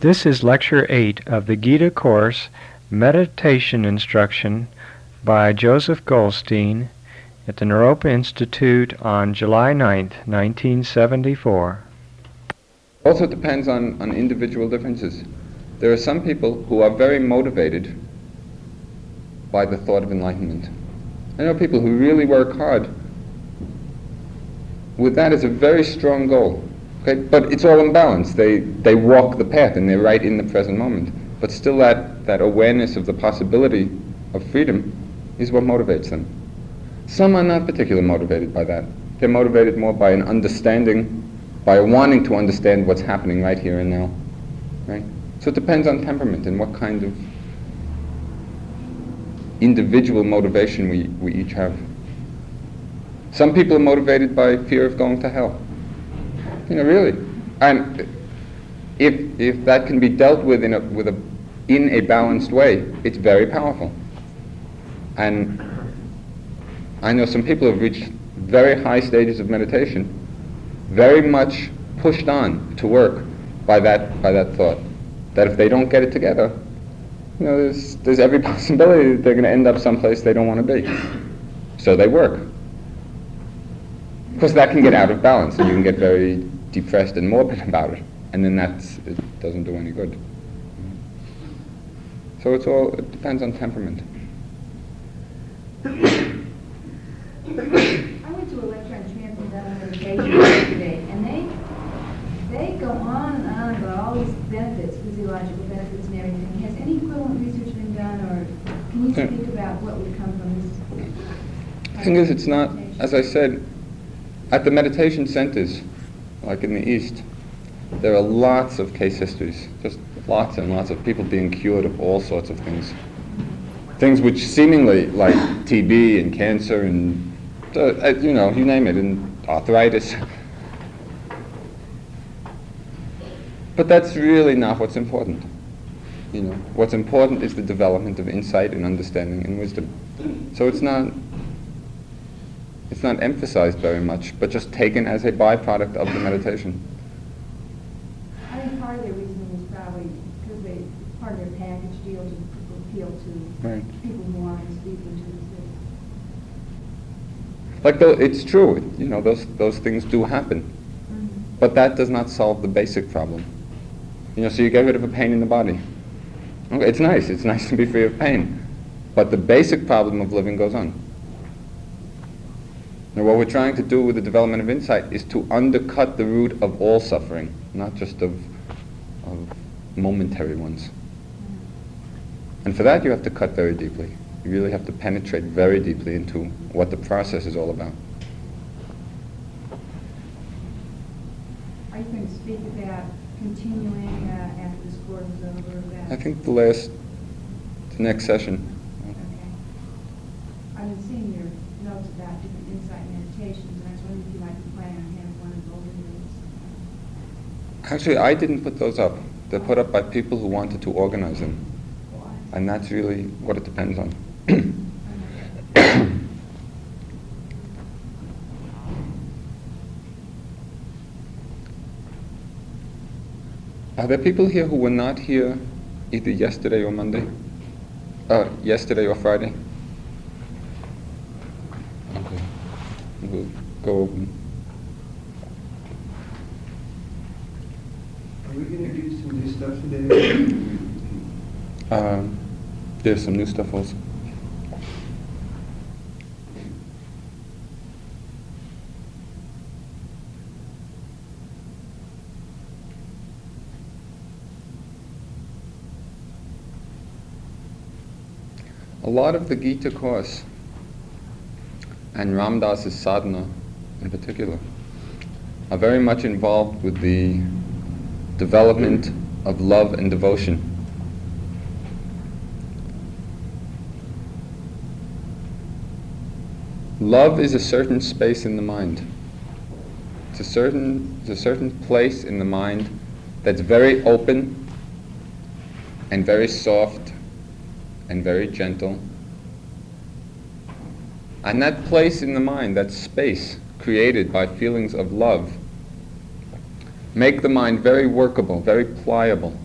This is Lecture 8 of the Gita course, Meditation Instruction, by Joseph Goldstein at the Naropa Institute on July 9, 1974. Also depends on, on individual differences. There are some people who are very motivated by the thought of enlightenment. I know people who really work hard with that as a very strong goal. Okay, but it's all in balance. They they walk the path and they're right in the present moment. But still, that that awareness of the possibility of freedom is what motivates them. Some are not particularly motivated by that. They're motivated more by an understanding, by wanting to understand what's happening right here and now. Right. So it depends on temperament and what kind of individual motivation we, we each have. Some people are motivated by fear of going to hell. You know, really. And if, if that can be dealt with in a, with a, in a balanced way, it's very powerful. And I know some people have reached very high stages of meditation, very much pushed on to work by that, by that thought. That if they don't get it together, you know, there's, there's every possibility that they're going to end up someplace they don't want to be. So they work. Of course, that can get out of balance, and you can get very depressed and morbid about it, and then that it doesn't do any good. So it's all it depends on temperament. I went to a lecture on transcendental meditation yesterday, and they they go on and on about all these benefits, physiological benefits and everything. Has any equivalent research been done, or can you hmm. speak about what would come from this? The thing is, it's not, as I said, at the meditation centers, like in the East, there are lots of case histories, just lots and lots of people being cured of all sorts of things. Things which seemingly, like TB and cancer and, uh, uh, you know, you name it, and arthritis. But that's really not what's important. You know, what's important is the development of insight and understanding and wisdom. So it's not it's not emphasized very much, but just taken as a byproduct of the meditation. I think part of their reasoning is probably because they part of their package deal to appeal to Right. people who want to speak into this. Like though it's true, you know, those those things do happen. Mm-hmm. But that does not solve the basic problem. You know, so you get rid of a pain in the body. Okay, it's nice. It's nice to be free of pain. But the basic problem of living goes on. Now, what we're trying to do with the development of insight is to undercut the root of all suffering, not just of, of momentary ones. And for that, you have to cut very deeply. You really have to penetrate very deeply into what the process is all about. Are you going to speak about continuing uh, after this course is over? I think the last, the next session. Okay. I've been seeing your notes about different insight meditations, and I was wondering if you might be planning on having one of those in Actually, I didn't put those up. They're put up by people who wanted to organize them. And that's really what it depends on. Are there people here who were not here either yesterday or Monday? Uh, yesterday or Friday? Okay. We'll go over them. Are we going to do some new stuff today? Um, there's some new stuff also. A lot of the Gita course and Ram Dass's sadhana in particular are very much involved with the development of love and devotion. Love is a certain space in the mind. It's a certain, it's a certain place in the mind that's very open and very soft and very gentle. And that place in the mind, that space created by feelings of love, make the mind very workable, very pliable,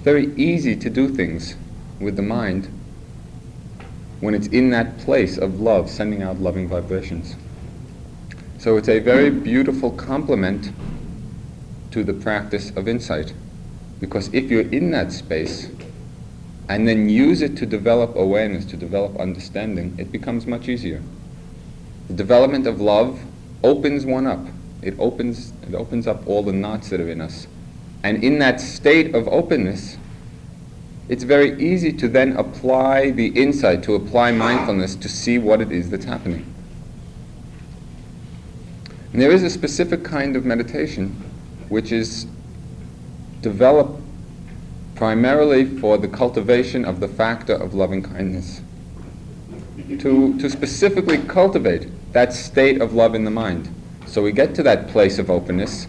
It's very easy to do things with the mind when it's in that place of love, sending out loving vibrations. So it's a very beautiful complement to the practice of insight. Because if you're in that space and then use it to develop awareness, to develop understanding, it becomes much easier. The development of love opens one up. It opens, it opens up all the knots that are in us. And in that state of openness, it's very easy to then apply the insight, to apply mindfulness to see what it is that's happening. And there is a specific kind of meditation which is developed primarily for the cultivation of the factor of loving kindness. To, to specifically cultivate that state of love in the mind. So we get to that place of openness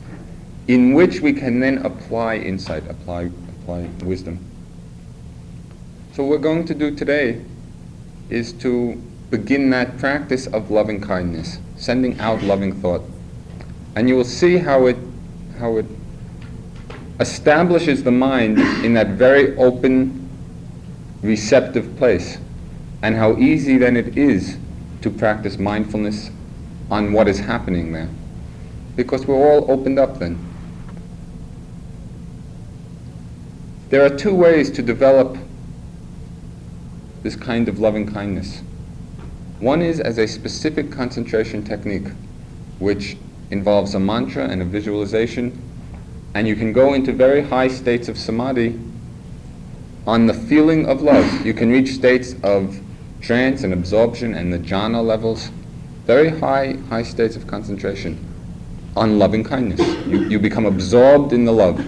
in which we can then apply insight, apply, apply wisdom. So what we're going to do today is to begin that practice of loving kindness, sending out loving thought. And you will see how it, how it establishes the mind in that very open, receptive place. And how easy then it is to practice mindfulness on what is happening there. Because we're all opened up then. There are two ways to develop this kind of loving kindness. One is as a specific concentration technique, which involves a mantra and a visualization, and you can go into very high states of samadhi on the feeling of love. You can reach states of trance and absorption and the jhana levels, very high, high states of concentration on loving kindness. You, you become absorbed in the love.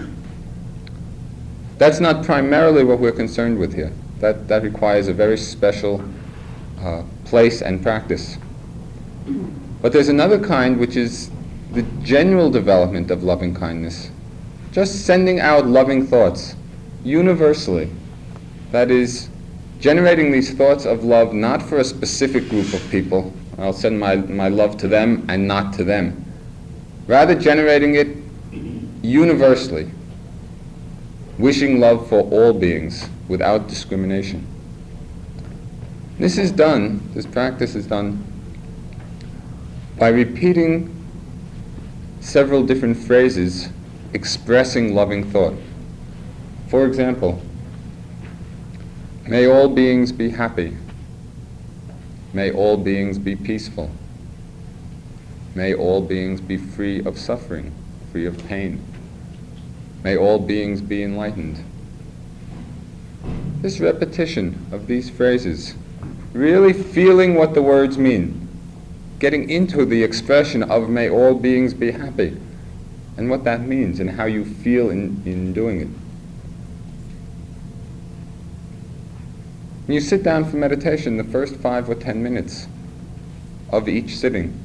That's not primarily what we're concerned with here that, that requires a very special uh, place and practice. But there's another kind which is the general development of loving kindness. Just sending out loving thoughts universally. That is, generating these thoughts of love not for a specific group of people. I'll send my, my love to them and not to them. Rather, generating it universally, wishing love for all beings without discrimination. This is done, this practice is done by repeating several different phrases expressing loving thought. For example, may all beings be happy. May all beings be peaceful. May all beings be free of suffering, free of pain. May all beings be enlightened. This repetition of these phrases, really feeling what the words mean, getting into the expression of may all beings be happy, and what that means and how you feel in, in doing it. When you sit down for meditation, the first five or ten minutes of each sitting,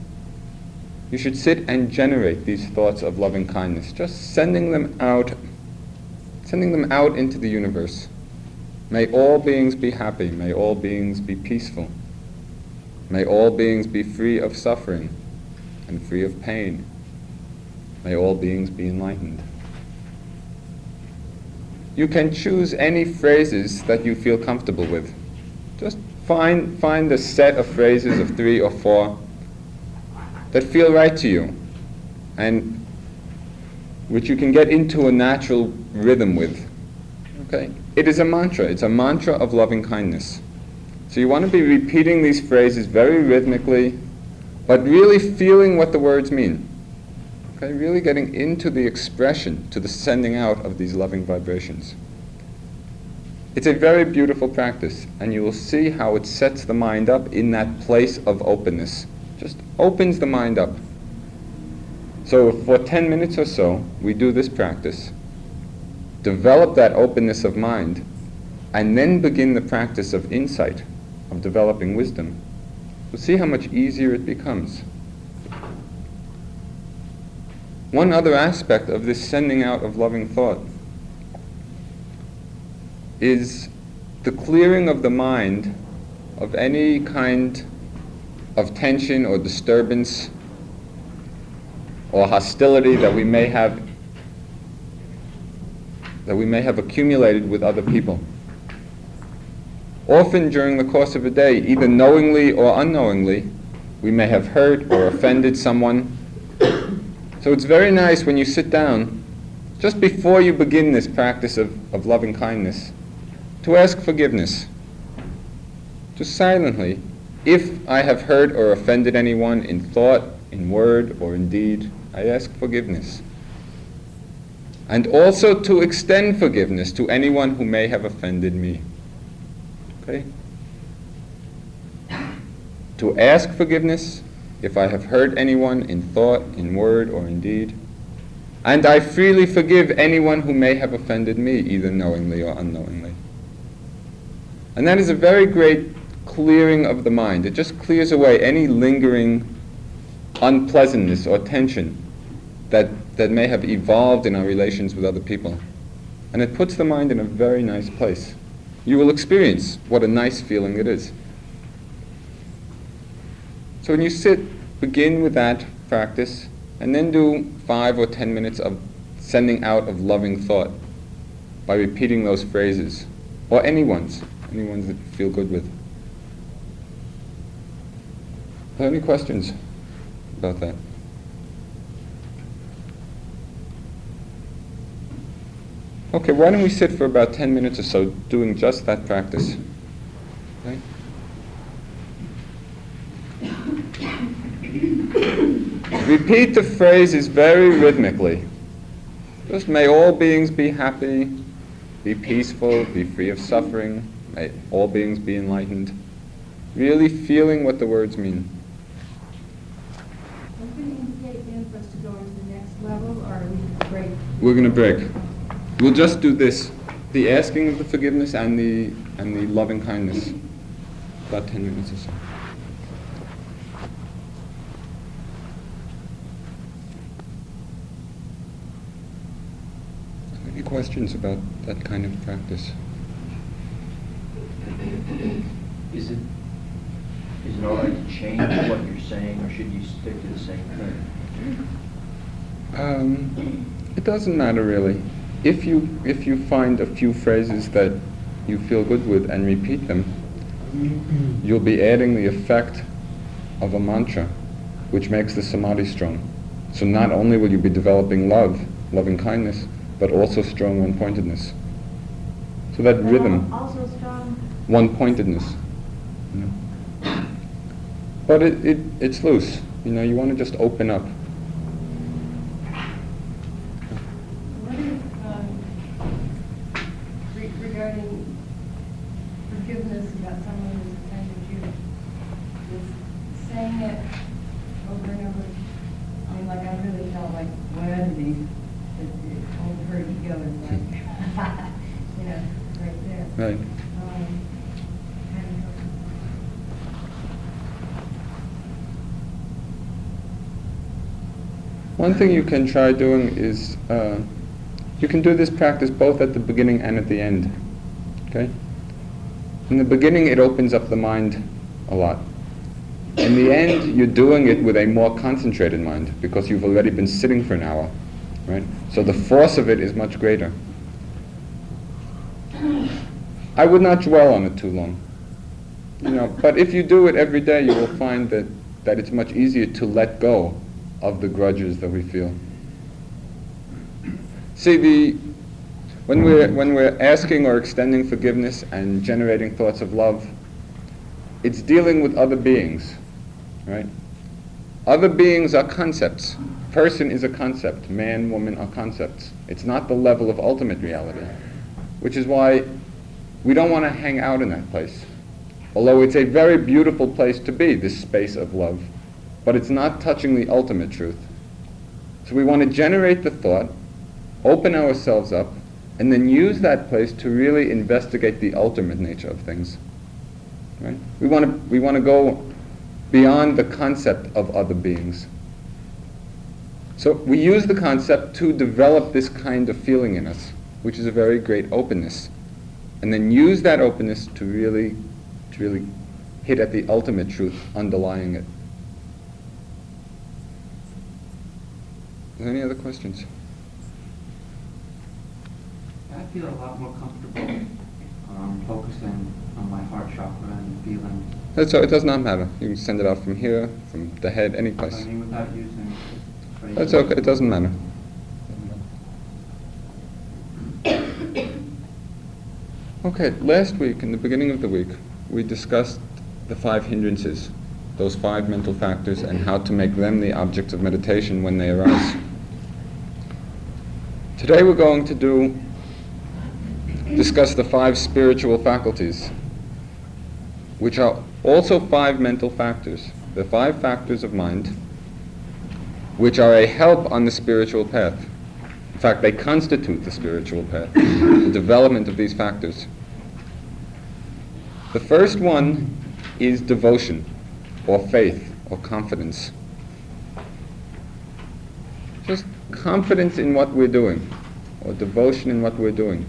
you should sit and generate these thoughts of loving kindness, just sending them out, sending them out into the universe. May all beings be happy. May all beings be peaceful. May all beings be free of suffering and free of pain. May all beings be enlightened. You can choose any phrases that you feel comfortable with. Just find, find a set of phrases of three or four that feel right to you and which you can get into a natural rhythm with. Okay? It is a mantra. It's a mantra of loving kindness. So you want to be repeating these phrases very rhythmically, but really feeling what the words mean. Okay, really getting into the expression, to the sending out of these loving vibrations. It's a very beautiful practice, and you will see how it sets the mind up in that place of openness. Just opens the mind up. So for 10 minutes or so, we do this practice develop that openness of mind, and then begin the practice of insight, of developing wisdom, we'll see how much easier it becomes. One other aspect of this sending out of loving thought is the clearing of the mind of any kind of tension or disturbance or hostility that we may have that we may have accumulated with other people. Often during the course of a day, either knowingly or unknowingly, we may have hurt or offended someone. So it's very nice when you sit down, just before you begin this practice of, of loving kindness, to ask forgiveness. Just silently, if I have hurt or offended anyone in thought, in word, or in deed, I ask forgiveness. And also to extend forgiveness to anyone who may have offended me. Okay? To ask forgiveness if I have hurt anyone in thought, in word, or in deed. And I freely forgive anyone who may have offended me, either knowingly or unknowingly. And that is a very great clearing of the mind. It just clears away any lingering unpleasantness or tension that, that may have evolved in our relations with other people. And it puts the mind in a very nice place. You will experience what a nice feeling it is. So when you sit, begin with that practice, and then do five or ten minutes of sending out of loving thought by repeating those phrases, or any ones, any ones that you feel good with. Are there any questions about that? Okay, why don't we sit for about 10 minutes or so doing just that practice? Okay? Repeat the phrases very rhythmically. Just may all beings be happy, be peaceful, be free of suffering, may all beings be enlightened. Really feeling what the words mean. Are you going to indicate then for us to go on to the next level, or are we going to break? We're going to break. We'll just do this the asking of the forgiveness and the, and the loving kindness. About 10 minutes or so. Any questions about that kind of practice? Is it, is it all right to change what you're saying, or should you stick to the same thing? Um, it doesn't matter really. If you if you find a few phrases that you feel good with and repeat them, you'll be adding the effect of a mantra, which makes the samadhi strong. So not only will you be developing love, loving kindness, but also strong one-pointedness. So that rhythm, Also strong, one-pointedness. You know. But it, it, it's loose. You know, you want to just open up. What if, um, re- regarding forgiveness about someone who's offended you, is saying it over and over, I mean, like, I really felt like Wendy, the the old her ego is like, you know, right there. Right. Um, how do you help One thing you can try doing is uh, you can do this practice both at the beginning and at the end. Okay? In the beginning, it opens up the mind a lot. In the end, you're doing it with a more concentrated mind because you've already been sitting for an hour, right? So the force of it is much greater. I would not dwell on it too long. You know, but if you do it every day, you will find that, that it's much easier to let go of the grudges that we feel. See, the, when, we're, when we're asking or extending forgiveness and generating thoughts of love, it's dealing with other beings, right? Other beings are concepts. Person is a concept. Man, woman are concepts. It's not the level of ultimate reality, which is why we don't want to hang out in that place. Although it's a very beautiful place to be, this space of love, but it's not touching the ultimate truth. So we want to generate the thought, open ourselves up, and then use that place to really investigate the ultimate nature of things. Right? We want to we want to go beyond the concept of other beings. So we use the concept to develop this kind of feeling in us, which is a very great openness, and then use that openness to really to really hit at the ultimate truth underlying it. Are there any other questions? I feel a lot more comfortable um, focusing on my heart chakra and feeling. That's all, it does not matter. You can send it out from here, from the head, any I place. mean, without using. That's okay. It doesn't matter. Okay, last week, in the beginning of the week, we discussed the five hindrances, those five mental factors, and how to make them the object of meditation when they arise. Today we're going to do discuss the five spiritual faculties, which are also five mental factors. The five factors of mind, which are a help on the spiritual path. In fact, they constitute the spiritual path, the development of these factors. The first one is devotion, or faith, or confidence. Just confidence in what we're doing, or devotion in what we're doing.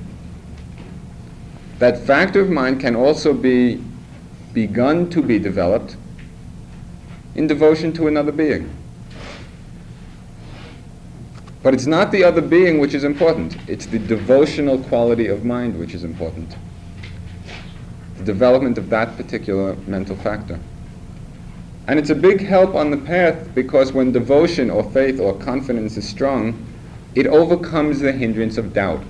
That factor of mind can also be begun to be developed in devotion to another being. But it's not the other being which is important, it's the devotional quality of mind which is important. The development of that particular mental factor. And it's a big help on the path because when devotion or faith or confidence is strong, it overcomes the hindrance of doubt.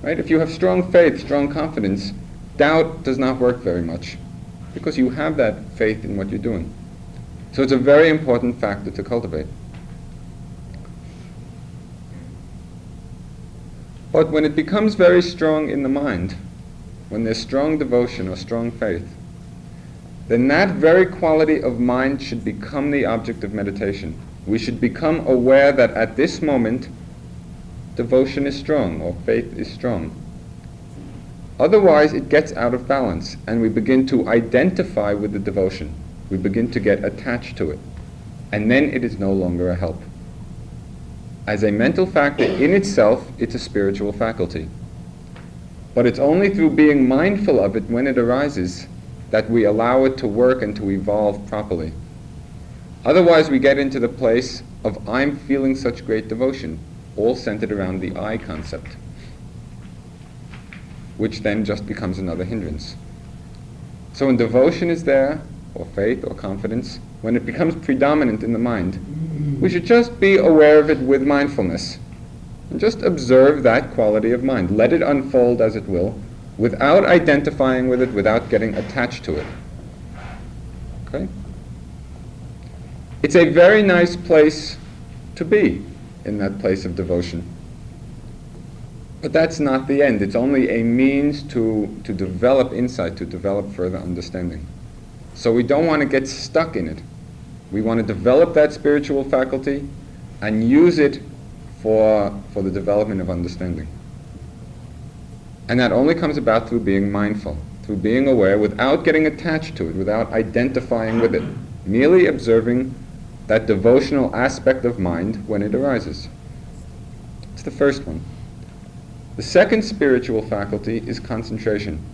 Right? If you have strong faith, strong confidence, doubt does not work very much because you have that faith in what you're doing. So it's a very important factor to cultivate. But when it becomes very strong in the mind, when there's strong devotion or strong faith, then that very quality of mind should become the object of meditation. We should become aware that at this moment, devotion is strong or faith is strong. Otherwise, it gets out of balance and we begin to identify with the devotion. We begin to get attached to it. And then it is no longer a help. As a mental factor in itself, it's a spiritual faculty. But it's only through being mindful of it when it arises that we allow it to work and to evolve properly. Otherwise, we get into the place of I'm feeling such great devotion, all centered around the I concept, which then just becomes another hindrance. So when devotion is there, or faith or confidence, when it becomes predominant in the mind, we should just be aware of it with mindfulness. And just observe that quality of mind. Let it unfold as it will, without identifying with it, without getting attached to it. Okay? It's a very nice place to be in that place of devotion. But that's not the end. It's only a means to, to develop insight, to develop further understanding. So we don't want to get stuck in it. We want to develop that spiritual faculty and use it for, for the development of understanding. And that only comes about through being mindful, through being aware without getting attached to it, without identifying with it, merely observing that devotional aspect of mind when it arises. It's the first one. The second spiritual faculty is concentration,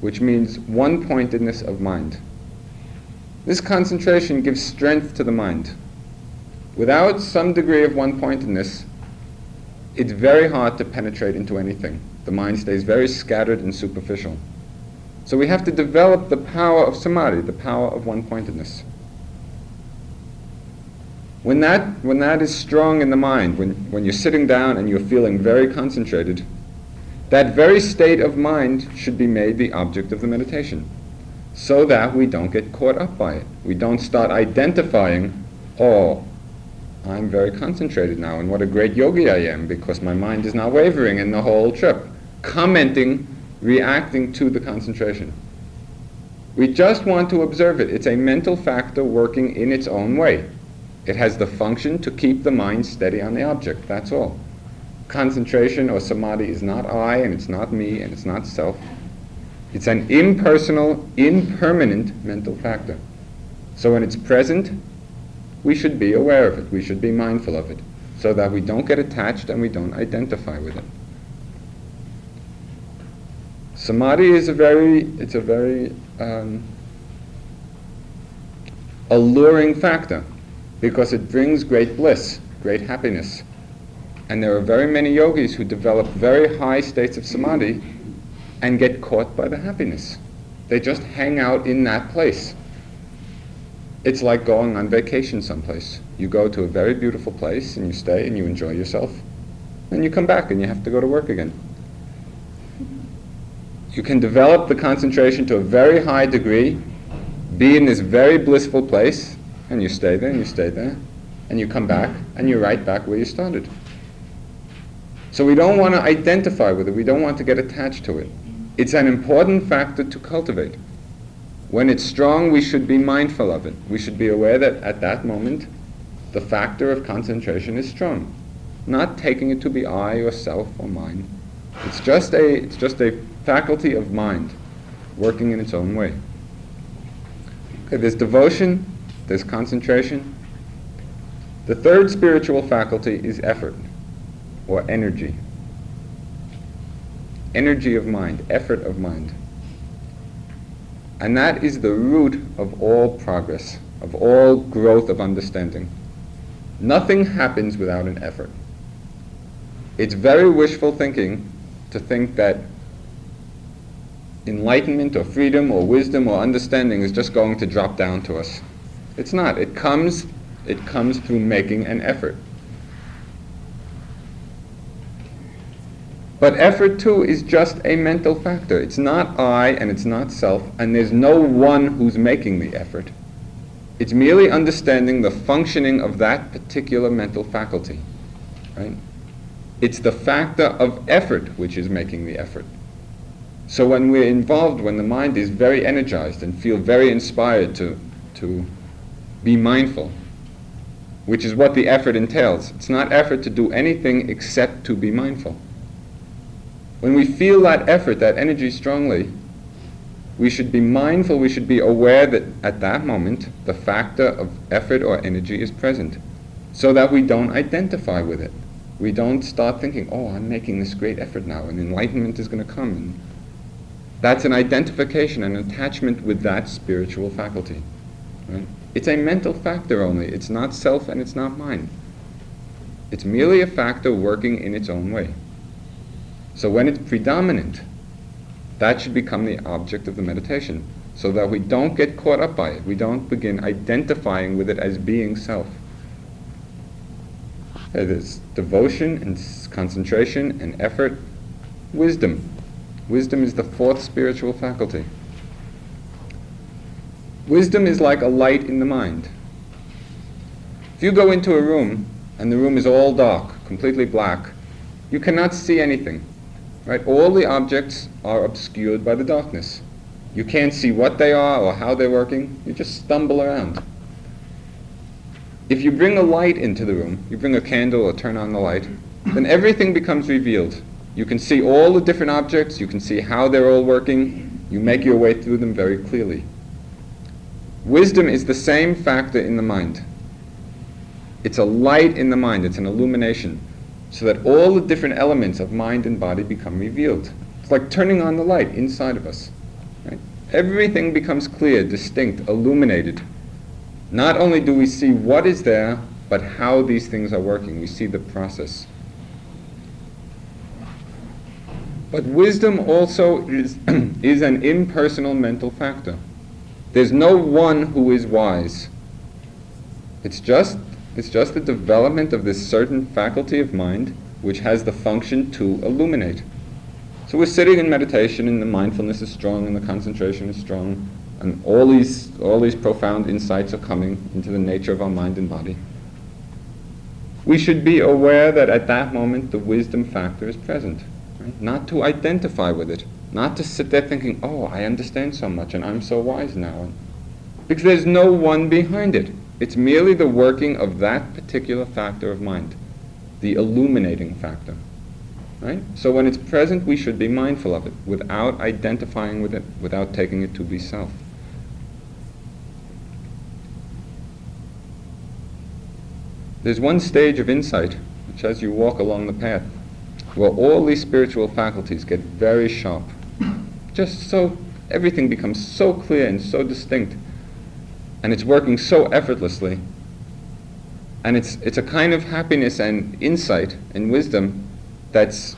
which means one pointedness of mind. This concentration gives strength to the mind. Without some degree of one pointedness, it's very hard to penetrate into anything. The mind stays very scattered and superficial. So we have to develop the power of samadhi, the power of one pointedness. When that, when that is strong in the mind, when, when you're sitting down and you're feeling very concentrated, that very state of mind should be made the object of the meditation so that we don't get caught up by it. We don't start identifying, oh, I'm very concentrated now, and what a great yogi I am because my mind is not wavering in the whole trip. Commenting, reacting to the concentration. We just want to observe it. It's a mental factor working in its own way. It has the function to keep the mind steady on the object, that's all. Concentration or samadhi is not I, and it's not me, and it's not self. It's an impersonal, impermanent mental factor. So when it's present, we should be aware of it. We should be mindful of it so that we don't get attached and we don't identify with it. Samadhi is a very, it's a very um, alluring factor because it brings great bliss, great happiness. And there are very many yogis who develop very high states of samadhi and get caught by the happiness. They just hang out in that place. It's like going on vacation someplace. You go to a very beautiful place and you stay and you enjoy yourself. Then you come back and you have to go to work again. You can develop the concentration to a very high degree, be in this very blissful place, and you stay there and you stay there, and you come back and you're right back where you started. So we don't want to identify with it, we don't want to get attached to it. It's an important factor to cultivate. When it's strong, we should be mindful of it. We should be aware that at that moment, the factor of concentration is strong. Not taking it to be I or self or mine. It's just a, it's just a faculty of mind working in its own way. Okay, there's devotion, there's concentration. The third spiritual faculty is effort or energy. Energy of mind, effort of mind. And that is the root of all progress, of all growth of understanding. Nothing happens without an effort. It's very wishful thinking to think that enlightenment or freedom or wisdom or understanding is just going to drop down to us. It's not. It comes it comes through making an effort. But effort too is just a mental factor. It's not I and it's not self, and there's no one who's making the effort. It's merely understanding the functioning of that particular mental faculty. Right? It's the factor of effort which is making the effort. So when we're involved, when the mind is very energized and feel very inspired to, to be mindful, which is what the effort entails, it's not effort to do anything except to be mindful. When we feel that effort, that energy strongly, we should be mindful, we should be aware that at that moment the factor of effort or energy is present so that we don't identify with it. We don't start thinking, oh, I'm making this great effort now and enlightenment is going to come. That's an identification, an attachment with that spiritual faculty. Right? It's a mental factor only. It's not self and it's not mine. It's merely a factor working in its own way. So when it's predominant, that should become the object of the meditation so that we don't get caught up by it. We don't begin identifying with it as being self. There's devotion and concentration and effort, wisdom. Wisdom is the fourth spiritual faculty. Wisdom is like a light in the mind. If you go into a room and the room is all dark, completely black, you cannot see anything. Right? All the objects are obscured by the darkness. You can't see what they are or how they're working. You just stumble around. If you bring a light into the room, you bring a candle or turn on the light, then everything becomes revealed. You can see all the different objects, you can see how they're all working, you make your way through them very clearly. Wisdom is the same factor in the mind. It's a light in the mind, it's an illumination so that all the different elements of mind and body become revealed. It's like turning on the light inside of us. Right? Everything becomes clear, distinct, illuminated. Not only do we see what is there, but how these things are working. We see the process. But wisdom also is, is an impersonal mental factor. There's no one who is wise. It's just it's just the development of this certain faculty of mind which has the function to illuminate. So we're sitting in meditation and the mindfulness is strong and the concentration is strong and all these, all these profound insights are coming into the nature of our mind and body. We should be aware that at that moment the wisdom factor is present. Right? Not to identify with it, not to sit there thinking, oh, I understand so much and I'm so wise now. Because there's no one behind it. It's merely the working of that particular factor of mind, the illuminating factor. Right? So when it's present, we should be mindful of it without identifying with it, without taking it to be self. There's one stage of insight, which as you walk along the path, where all these spiritual faculties get very sharp. Just so everything becomes so clear and so distinct and it's working so effortlessly And it's, it's a kind of happiness and insight and wisdom that's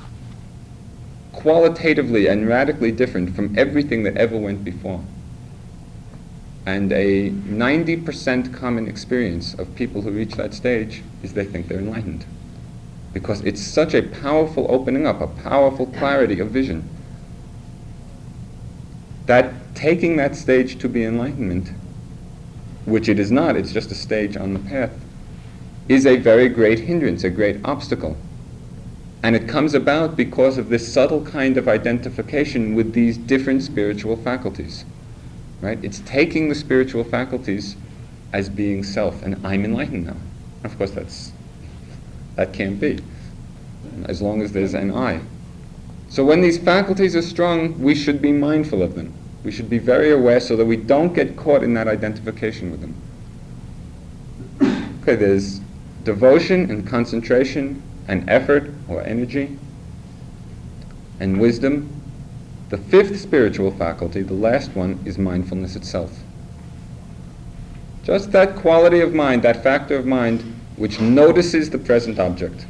qualitatively and radically different from everything that ever went before. And a 90% common experience of people who reach that stage is they think they're enlightened. Because it's such a powerful opening up, a powerful clarity of vision, that taking that stage to be enlightenment, which it is not, it's just a stage on the path, is a very great hindrance, a great obstacle. And it comes about because of this subtle kind of identification with these different spiritual faculties. Right? It's taking the spiritual faculties as being self, and I'm enlightened now. Of course, that's that can't be, as long as there's an I. So when these faculties are strong, we should be mindful of them. We should be very aware so that we don't get caught in that identification with them. Okay, there's devotion and concentration and effort or energy and wisdom. The fifth spiritual faculty, the last one, is mindfulness itself. Just that quality of mind, that factor of mind, which notices the present object,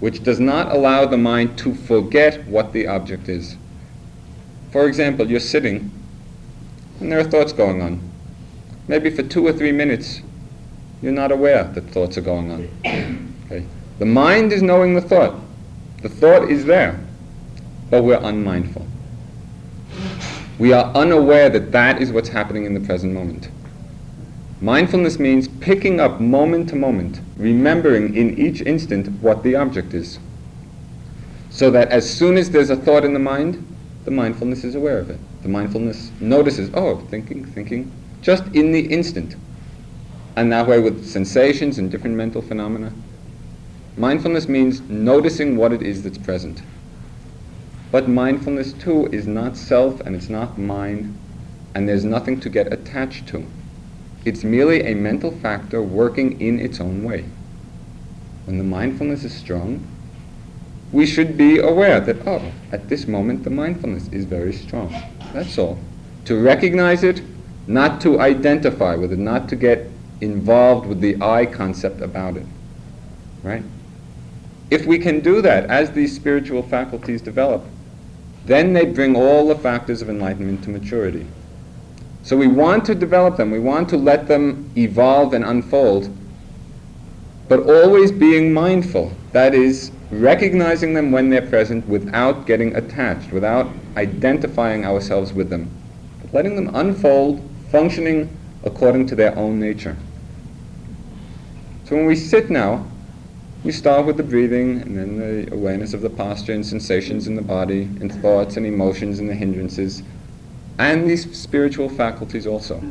which does not allow the mind to forget what the object is. For example, you're sitting and there are thoughts going on. Maybe for two or three minutes, you're not aware that thoughts are going on. Okay? The mind is knowing the thought. The thought is there, but we're unmindful. We are unaware that that is what's happening in the present moment. Mindfulness means picking up moment to moment, remembering in each instant what the object is. So that as soon as there's a thought in the mind, the mindfulness is aware of it. The mindfulness notices, oh, thinking, thinking, just in the instant. And that way with sensations and different mental phenomena. Mindfulness means noticing what it is that's present. But mindfulness too is not self and it's not mine, and there's nothing to get attached to. It's merely a mental factor working in its own way. When the mindfulness is strong, we should be aware that, oh, at this moment the mindfulness is very strong. That's all. To recognize it, not to identify with it, not to get involved with the I concept about it. Right? If we can do that as these spiritual faculties develop, then they bring all the factors of enlightenment to maturity. So we want to develop them, we want to let them evolve and unfold, but always being mindful. That is, recognizing them when they're present without getting attached, without identifying ourselves with them, but letting them unfold, functioning according to their own nature. So when we sit now, we start with the breathing and then the awareness of the posture and sensations in the body and thoughts and emotions and the hindrances and these spiritual faculties also.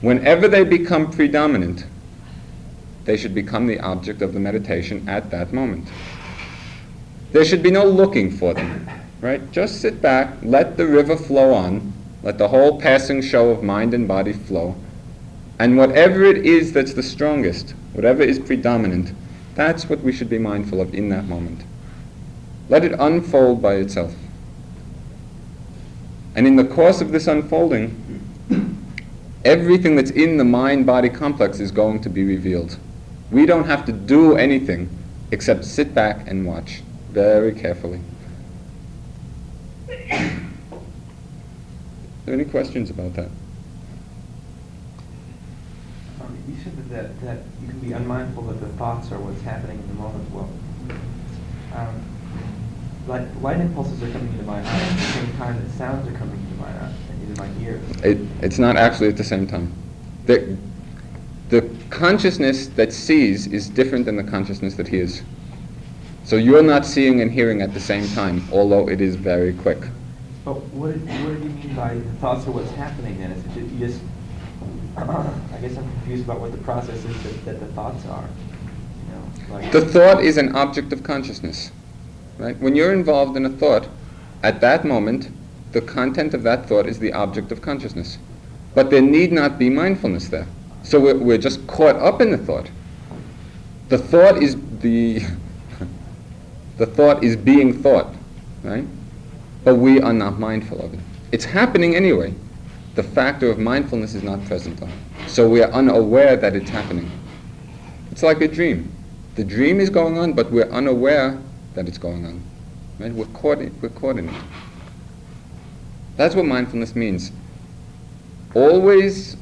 Whenever they become predominant, they should become the object of the meditation at that moment. There should be no looking for them, right? Just sit back, let the river flow on, let the whole passing show of mind and body flow, and whatever it is that's the strongest, whatever is predominant, that's what we should be mindful of in that moment. Let it unfold by itself. And in the course of this unfolding, everything that's in the mind body complex is going to be revealed. We don't have to do anything except sit back and watch very carefully. Are there any questions about that? You said that, that, that you can be unmindful that the thoughts are what's happening in the moment. Well, um, like light impulses are coming into my eye at the same time that sounds are coming into my eye, into my ears. It, it's not actually at the same time. The, the consciousness that sees is different than the consciousness that hears. So you're not seeing and hearing at the same time, although it is very quick. But what what did you mean by the thoughts are what's happening then? Is it you just, I guess I'm confused about what the process is that, that the thoughts are. You know, like The thought is an object of consciousness. Right? When you're involved in a thought, at that moment, the content of that thought is the object of consciousness. But there need not be mindfulness there. So we're, we're just caught up in the thought. The thought is the the thought is being thought, right? But we are not mindful of it. It's happening anyway. The factor of mindfulness is not present on. So we are unaware that it's happening. It's like a dream. The dream is going on, but we're unaware that it's going on. Right? We're caught in, we're caught in it. That's what mindfulness means. Always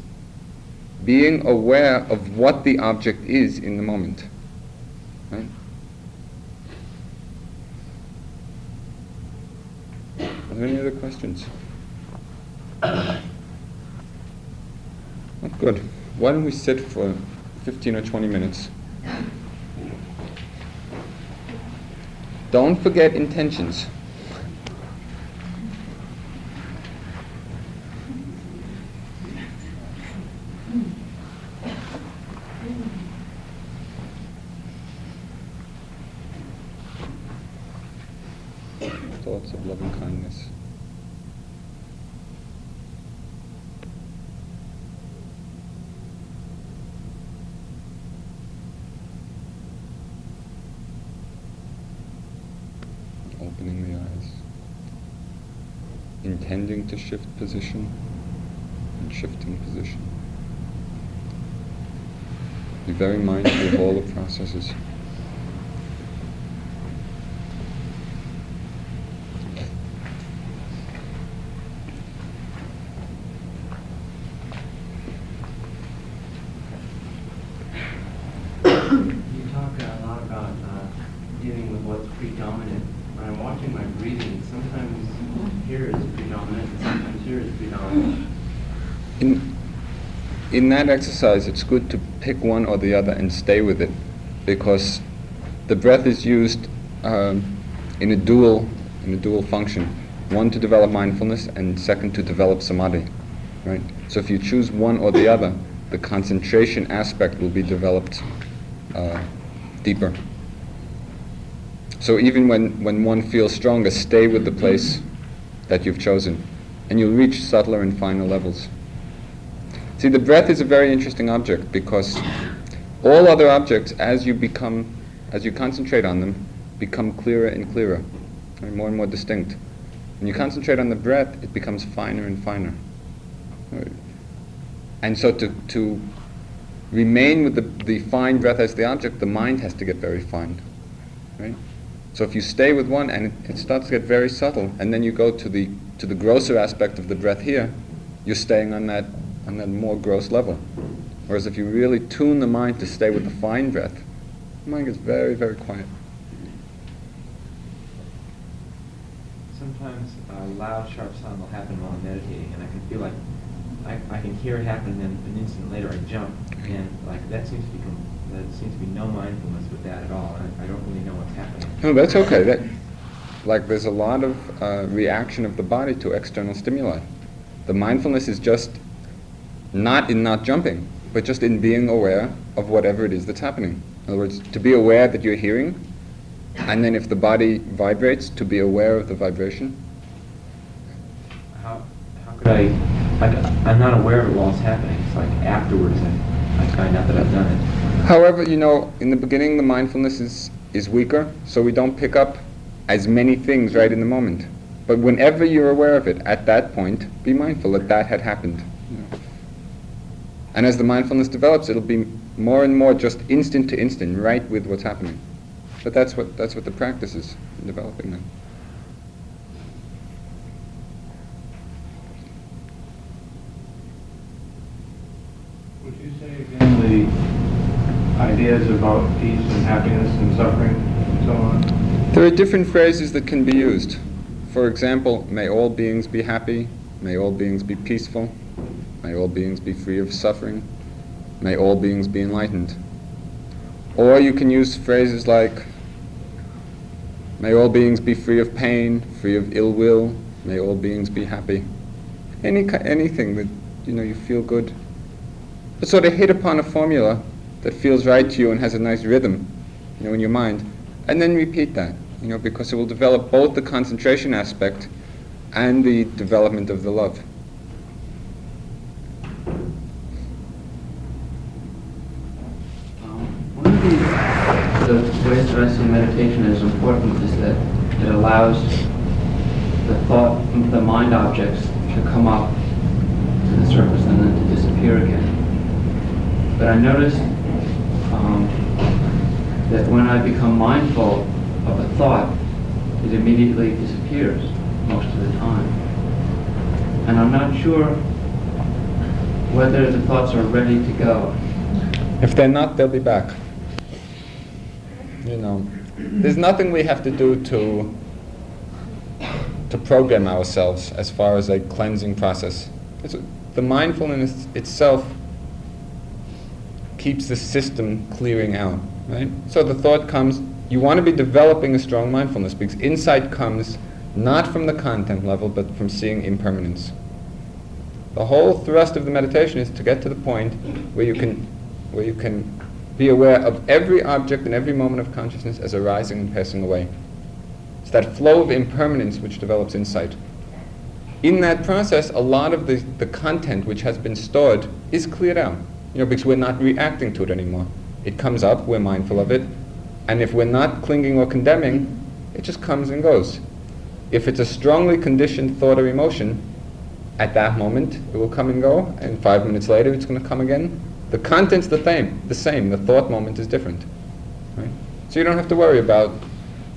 being aware of what the object is in the moment. Right? Are there any other questions? Good. Why don't we sit for 15 or 20 minutes? Don't forget intentions. Thoughts of loving kindness. Opening the eyes. Intending to shift position and shifting position. Be very mindful of all the processes. You talk a lot about uh, dealing with what's predominant. When I'm watching my breathing, sometimes here is predominant, and sometimes here is predominant. In, in that exercise, it's good to pick one or the other and stay with it because the breath is used um, in a dual in a dual function. One to develop mindfulness, and second to develop samadhi. Right. So if you choose one or the other, the concentration aspect will be developed uh, deeper. So even when, when one feels stronger, stay with the place that you've chosen, and you'll reach subtler and finer levels. See, the breath is a very interesting object because all other objects, as you become, as you concentrate on them, become clearer and clearer, and more and more distinct. When you concentrate on the breath, it becomes finer and finer. And so to, to remain with the, the fine breath as the object, the mind has to get very fine. Right? So if you stay with one and it, it starts to get very subtle, and then you go to the to the grosser aspect of the breath here, you're staying on that on that more gross level. Whereas if you really tune the mind to stay with the fine breath, the mind gets very, very quiet. Sometimes a loud, sharp sound will happen while I'm meditating, and I can feel like I, I can hear it happen, and then an instant later I jump, and like that seems to become that seems to be no mindfulness with that at all. I, I don't really know what's happening. No, that's okay. That, like, there's a lot of uh, reaction of the body to external stimuli. The mindfulness is just not in not jumping, but just in being aware of whatever it is that's happening. In other words, to be aware that you're hearing, and then if the body vibrates, to be aware of the vibration. How how could I? Like I'm not aware of it while it's happening. It's like afterwards I, I find out that I've done it. However, you know, in the beginning, the mindfulness is, is weaker, so we don't pick up as many things right in the moment. But whenever you're aware of it, at that point, be mindful that that had happened. you know. And as the mindfulness develops, it'll be more and more just instant to instant, right with what's happening. But that's what that's what the practice is in developing that. Would you say again the ideas about peace and happiness and suffering and so on? There are different phrases that can be used. For example, may all beings be happy, may all beings be peaceful, may all beings be free of suffering, may all beings be enlightened. Or you can use phrases like, may all beings be free of pain, free of ill will, may all beings be happy. Any, anything that you know you feel good. But sort of hit upon a formula that feels right to you and has a nice rhythm, you know, in your mind, and then repeat that, you know, because it will develop both the concentration aspect and the development of the love. The, ways that I see meditation is important is that it allows the thought, the mind objects to come up to the surface and then to disappear again. But I noticed um, that when I become mindful of a thought, it immediately disappears most of the time. And I'm not sure whether the thoughts are ready to go. If they're not, they'll be back. You know, there's nothing we have to do to to program ourselves as far as a cleansing process. It's, the mindfulness itself keeps the system clearing out, right? So the thought comes, you want to be developing a strong mindfulness because insight comes not from the content level but from seeing impermanence. The whole thrust of the meditation is to get to the point where you can where you can be aware of every object and every moment of consciousness as arising and passing away. It's that flow of impermanence which develops insight. In that process, a lot of the, the content which has been stored is cleared out. You know, because we're not reacting to it anymore. It comes up, we're mindful of it, and if we're not clinging or condemning, it just comes and goes. If it's a strongly conditioned thought or emotion, at that moment it will come and go, and five minutes later it's going to come again. The content's the same. The same. The thought moment is different. Right? So you don't have to worry about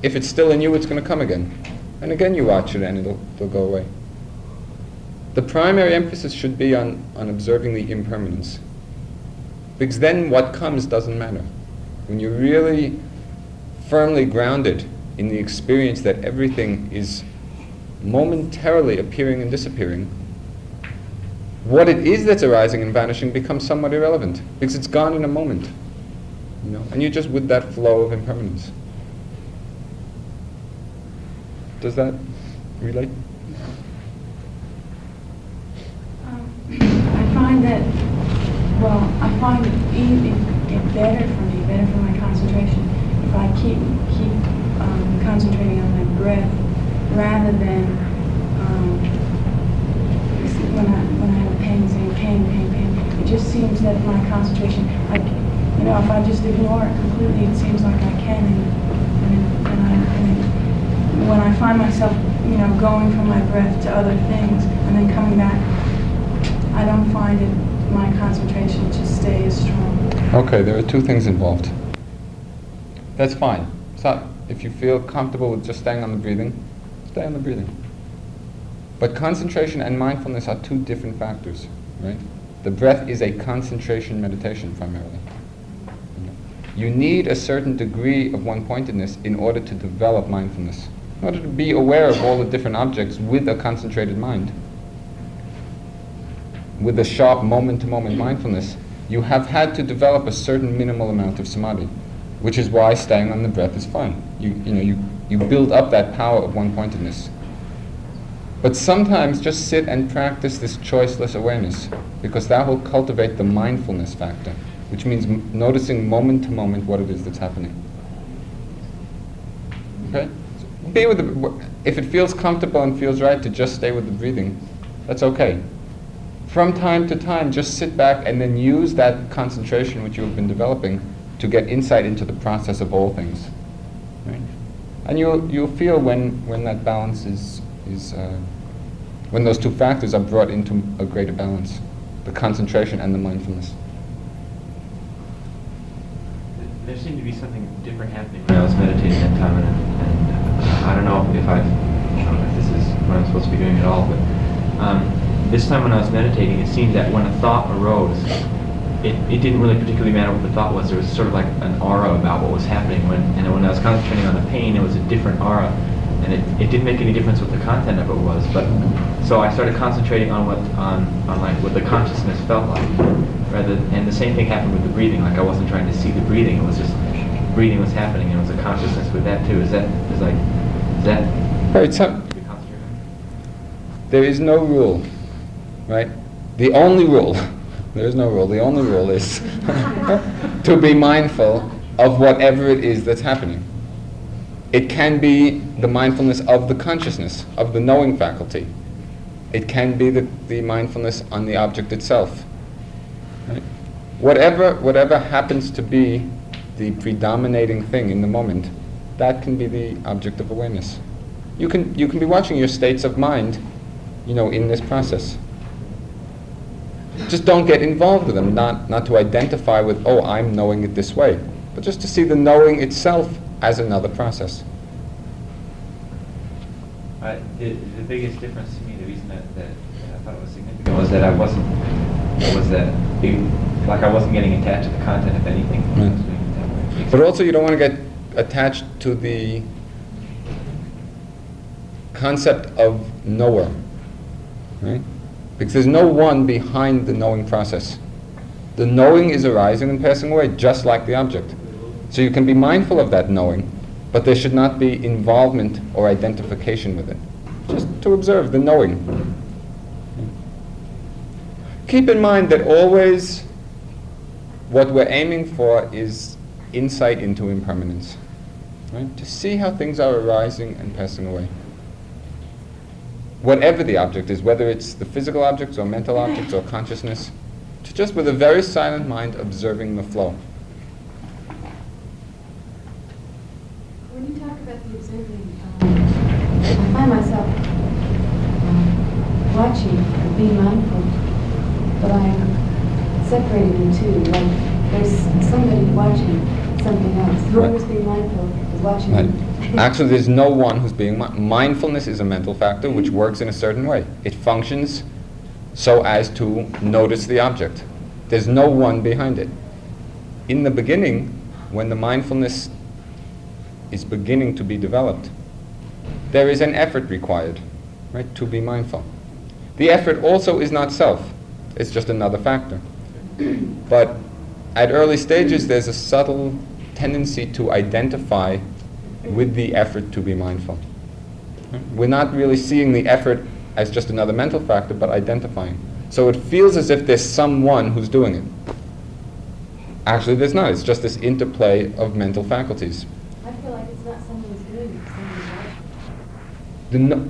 if it's still in you, it's going to come again, and again you watch it and it'll, it'll go away. The primary emphasis should be on, on observing the impermanence. Because then what comes doesn't matter. When you're really firmly grounded in the experience that everything is momentarily appearing and disappearing, what it is that's arising and vanishing becomes somewhat irrelevant because it's gone in a moment. You know, and you're just with that flow of impermanence. Does that relate? Um, I find that, well, I find it, e- it better for me, better for my concentration, if I keep keep um, concentrating on my breath rather than um, when I pain pain, pain. It just seems that my concentration, like, you know, if I just ignore it completely, it seems like I can, and and, and I. And when I find myself, you know, going from my breath to other things and then coming back, I don't find it my concentration to stay as strong. Okay, there are two things involved. That's fine. So if you feel comfortable with just staying on the breathing, stay on the breathing. But concentration and mindfulness are two different factors, right? The breath is a concentration meditation primarily. You need a certain degree of one pointedness in order to develop mindfulness in order to be aware of all the different objects with a concentrated mind, with a sharp moment to moment mindfulness, you have had to develop a certain minimal amount of samadhi, which is why staying on the breath is fine. You, you, know, you, you build up that power of one pointedness. But sometimes just sit and practice this choiceless awareness, because that will cultivate the mindfulness factor, which means m- noticing moment to moment what it is that's happening. Okay? be with the, if it feels comfortable and feels right to just stay with the breathing, that's okay. From time to time, just sit back and then use that concentration which you have been developing to get insight into the process of all things. Right? And you'll, you'll feel when, when that balance is, is uh, when those two factors are brought into a greater balance, the concentration and the mindfulness. There seemed to be something different happening when I was meditating that time, and, and I don't know if I, I don't know if this is what I'm supposed to be doing at all, but um, this time when I was meditating, it seemed that when a thought arose, it, it didn't really particularly matter what the thought was. There was sort of like an aura about what was happening. When, and when I was concentrating on the pain, it was a different aura. And it, it didn't make any difference what the content of it was. But so I started concentrating on what on, on like what the consciousness felt like. Rather and the same thing happened with the breathing. Like I wasn't trying to see the breathing. It was just breathing was happening and it was a consciousness with that too. Is that is like is that right, so there is no rule, right? The only rule, there is no rule, the only rule is to be mindful of whatever it is that's happening. It can be the mindfulness of the consciousness, of the knowing faculty. It can be the, the mindfulness on the object itself. Right? Whatever, whatever happens to be the predominating thing in the moment, that can be the object of awareness. You can, you can be watching your states of mind, you know, in this process. Just don't get involved with them, not, not to identify with, oh, I'm knowing it this way. but just to see the knowing itself as another process. I, the, the biggest difference to me, the reason that, that I thought it was significant was that I wasn't, was that, it, like I wasn't getting attached to the content of anything. when I was doing it that way. But also, you don't want to get attached to the concept of knower, right? Because there's no one behind the knowing process. The knowing is arising and passing away, just like the object. So you can be mindful of that knowing, but there should not be involvement or identification with it. Just to observe the knowing. Keep in mind that always what we're aiming for is insight into impermanence. Right? To see how things are arising and passing away. Whatever the object is, whether it's the physical objects or mental objects or consciousness, to just with a very silent mind observing the flow. When you talk about the observing, um, I find myself um, watching and being mindful, but I'm separating the two. Like there's somebody watching something else. Whoever's being mindful is watching. Right. Actually, there's no one who's being mi- mindfulness is a mental factor which works in a certain way. It functions so as to notice the object. There's no one behind it. In the beginning, when the mindfulness is beginning to be developed, there is an effort required, right, to be mindful. The effort also is not self. It's just another factor. But at early stages, there's a subtle tendency to identify with the effort to be mindful. We're not really seeing the effort as just another mental factor, but identifying. So it feels as if there's someone who's doing it. Actually, there's not. It's just this interplay of mental faculties. I feel like it's not someone who's doing it, someone's watching. The no-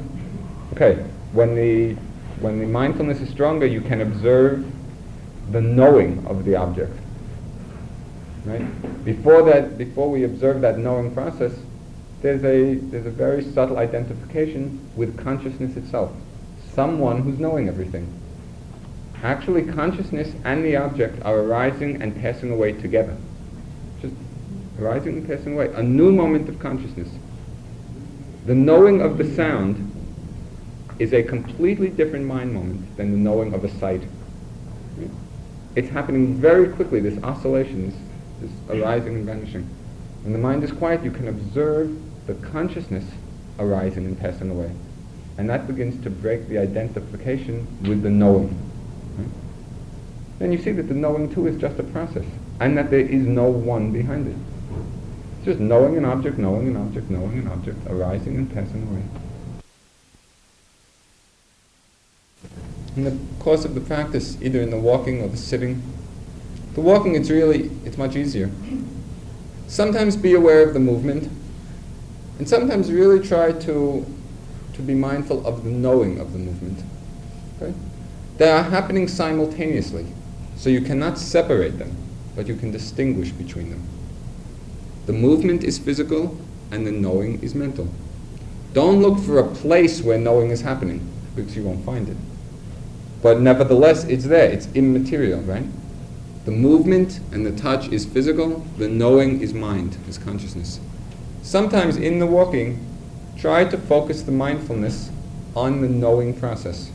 okay, when the when the mindfulness is stronger, you can observe the knowing of the object. Right? Before that, before we observe that knowing process, there's a there's a very subtle identification with consciousness itself. Someone who's knowing everything. Actually, consciousness and the object are arising and passing away together. Just arising and passing away. A new moment of consciousness. The knowing of the sound is a completely different mind moment than the knowing of a sight. It's happening very quickly, this oscillation, this, this arising and vanishing. When the mind is quiet, you can observe the consciousness arising and passing away. And that begins to break the identification with the knowing. Then you see that the knowing too is just a process, and that there is no one behind it. Just knowing an object, knowing an object, knowing an object, arising and passing away. In the course of the practice, either in the walking or the sitting, the walking it's really it's much easier. Sometimes be aware of the movement, and sometimes really try to to be mindful of the knowing of the movement. Okay? They are happening simultaneously, so you cannot separate them, but you can distinguish between them. The movement is physical, and the knowing is mental. Don't look for a place where knowing is happening, because you won't find it. But nevertheless, it's there. It's immaterial, right? The movement and the touch is physical. The knowing is mind, is consciousness. Sometimes in the walking, try to focus the mindfulness on the knowing process.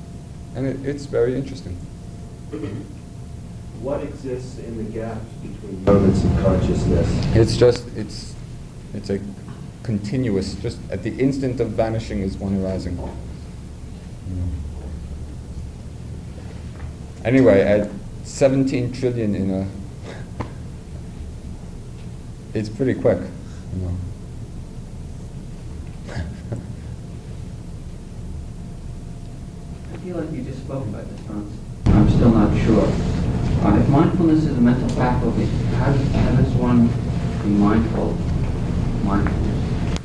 And it, it's very interesting. What exists in the gaps between moments of consciousness? It's just, it's, it's a continuous, just at the instant of vanishing is one arising. Anyway, at 17 trillion in a, it's pretty quick, you know. I feel like you just spoke about this, Franz. I'm still not sure. Uh, if mindfulness is a mental faculty, how, does- how does one be mindful? Mindfulness.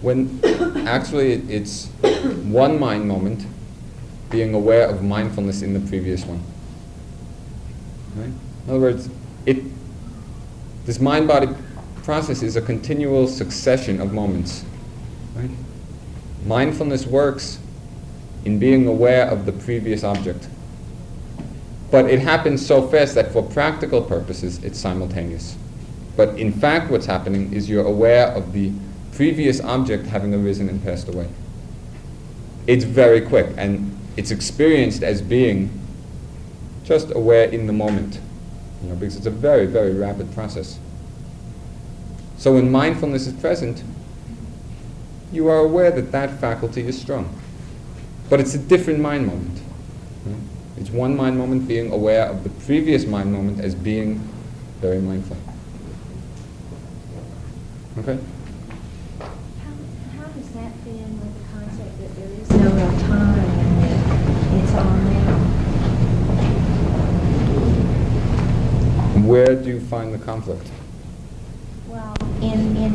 When actually it's one mind moment being aware of mindfulness in the previous one. Right? In other words, it, this mind body process is a continual succession of moments. Right? Mindfulness works in being aware of the previous object. But it happens so fast that for practical purposes it's simultaneous. But in fact, what's happening is you're aware of the previous object having arisen and passed away. It's very quick, and it's experienced as being just aware in the moment, you know, because it's a very, very rapid process. So when mindfulness is present, you are aware that that faculty is strong. But it's a different mind moment. It's one mind moment being aware of the previous mind moment as being very mindful. Okay? How, how does that fit in with the concept that there is no real time and that it's all now? Where do you find the conflict? Well, in, in,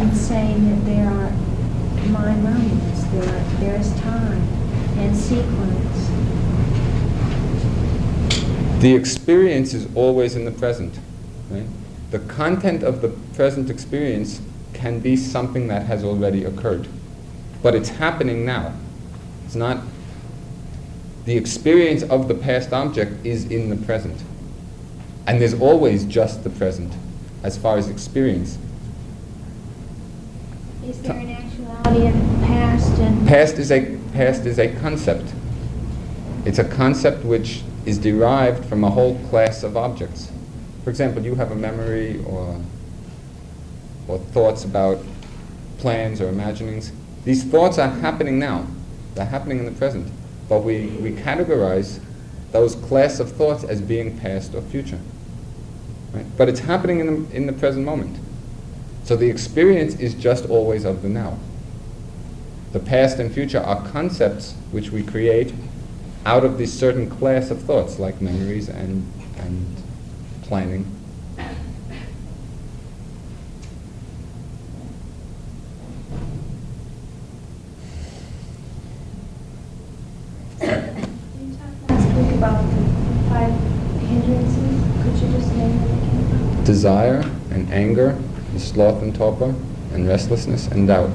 in saying that there are mind moments, there, there's time and sequence. The experience is always in the present. Right? The content of the present experience can be something that has already occurred, but it's happening now. It's not. The experience of the past object is in the present. And there's always just the present as far as experience. Is there an actuality in past and Past is a past is a concept. It's a concept which is derived from a whole class of objects. For example, you have a memory or or thoughts about plans or imaginings. These thoughts are happening now. They're happening in the present. But we, we categorize those class of thoughts as being past or future. Right? But it's happening in the, in the present moment. So the experience is just always of the now. The past and future are concepts which we create out of this certain class of thoughts, like memories and, and planning. You talked last week about the five hindrances. Could you just name them again? Desire and anger, and sloth and torpor, and restlessness and doubt.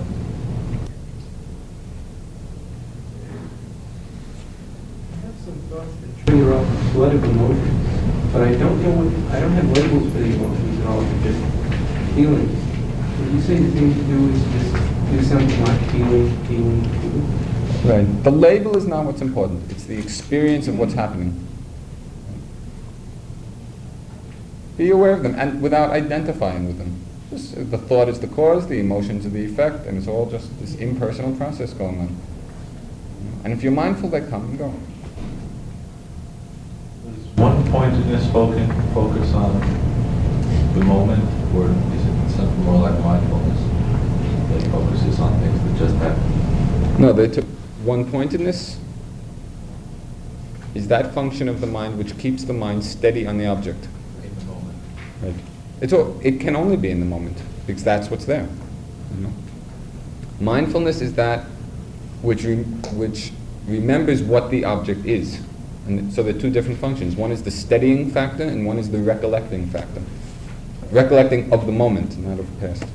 I have some thoughts that trigger off a flood of emotions, but I don't know what, I don't have labels for the emotions at all, just feelings. Would you say the thing to do is just do something like feeling, feeling, feeling? Right. The label is not what's important. It's the experience of what's happening. Be aware of them and without identifying with them. Just, uh, the thought is the cause, the emotions are the effect, and it's all just this impersonal process going on. And if you're mindful, they come and go. One pointedness focus, focus on the moment, or is it something more like mindfulness that focuses on things that just happen? No, they took one pointedness is that function of the mind which keeps the mind steady on the object. In the moment. Right. It's all, it can only be in the moment because that's what's there. You know? Mindfulness is that which re- which remembers what the object is, and so there are two different functions. One is the steadying factor, and one is the recollecting factor. Recollecting of the moment, not of the past.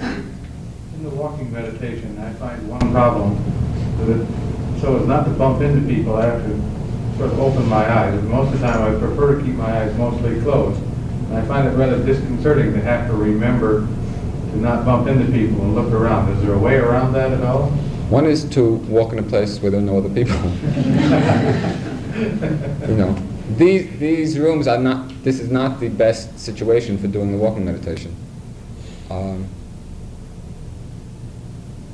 In the walking meditation, I find one problem it, so as not to bump into people, I have to sort of open my eyes. And most of the time, I prefer to keep my eyes mostly closed. And I find it rather disconcerting to have to remember to not bump into people and look around. Is there a way around that at all? One is to walk in a place where there are no other people. you know, these these rooms are not. This is not the best situation for doing the walking meditation. Um,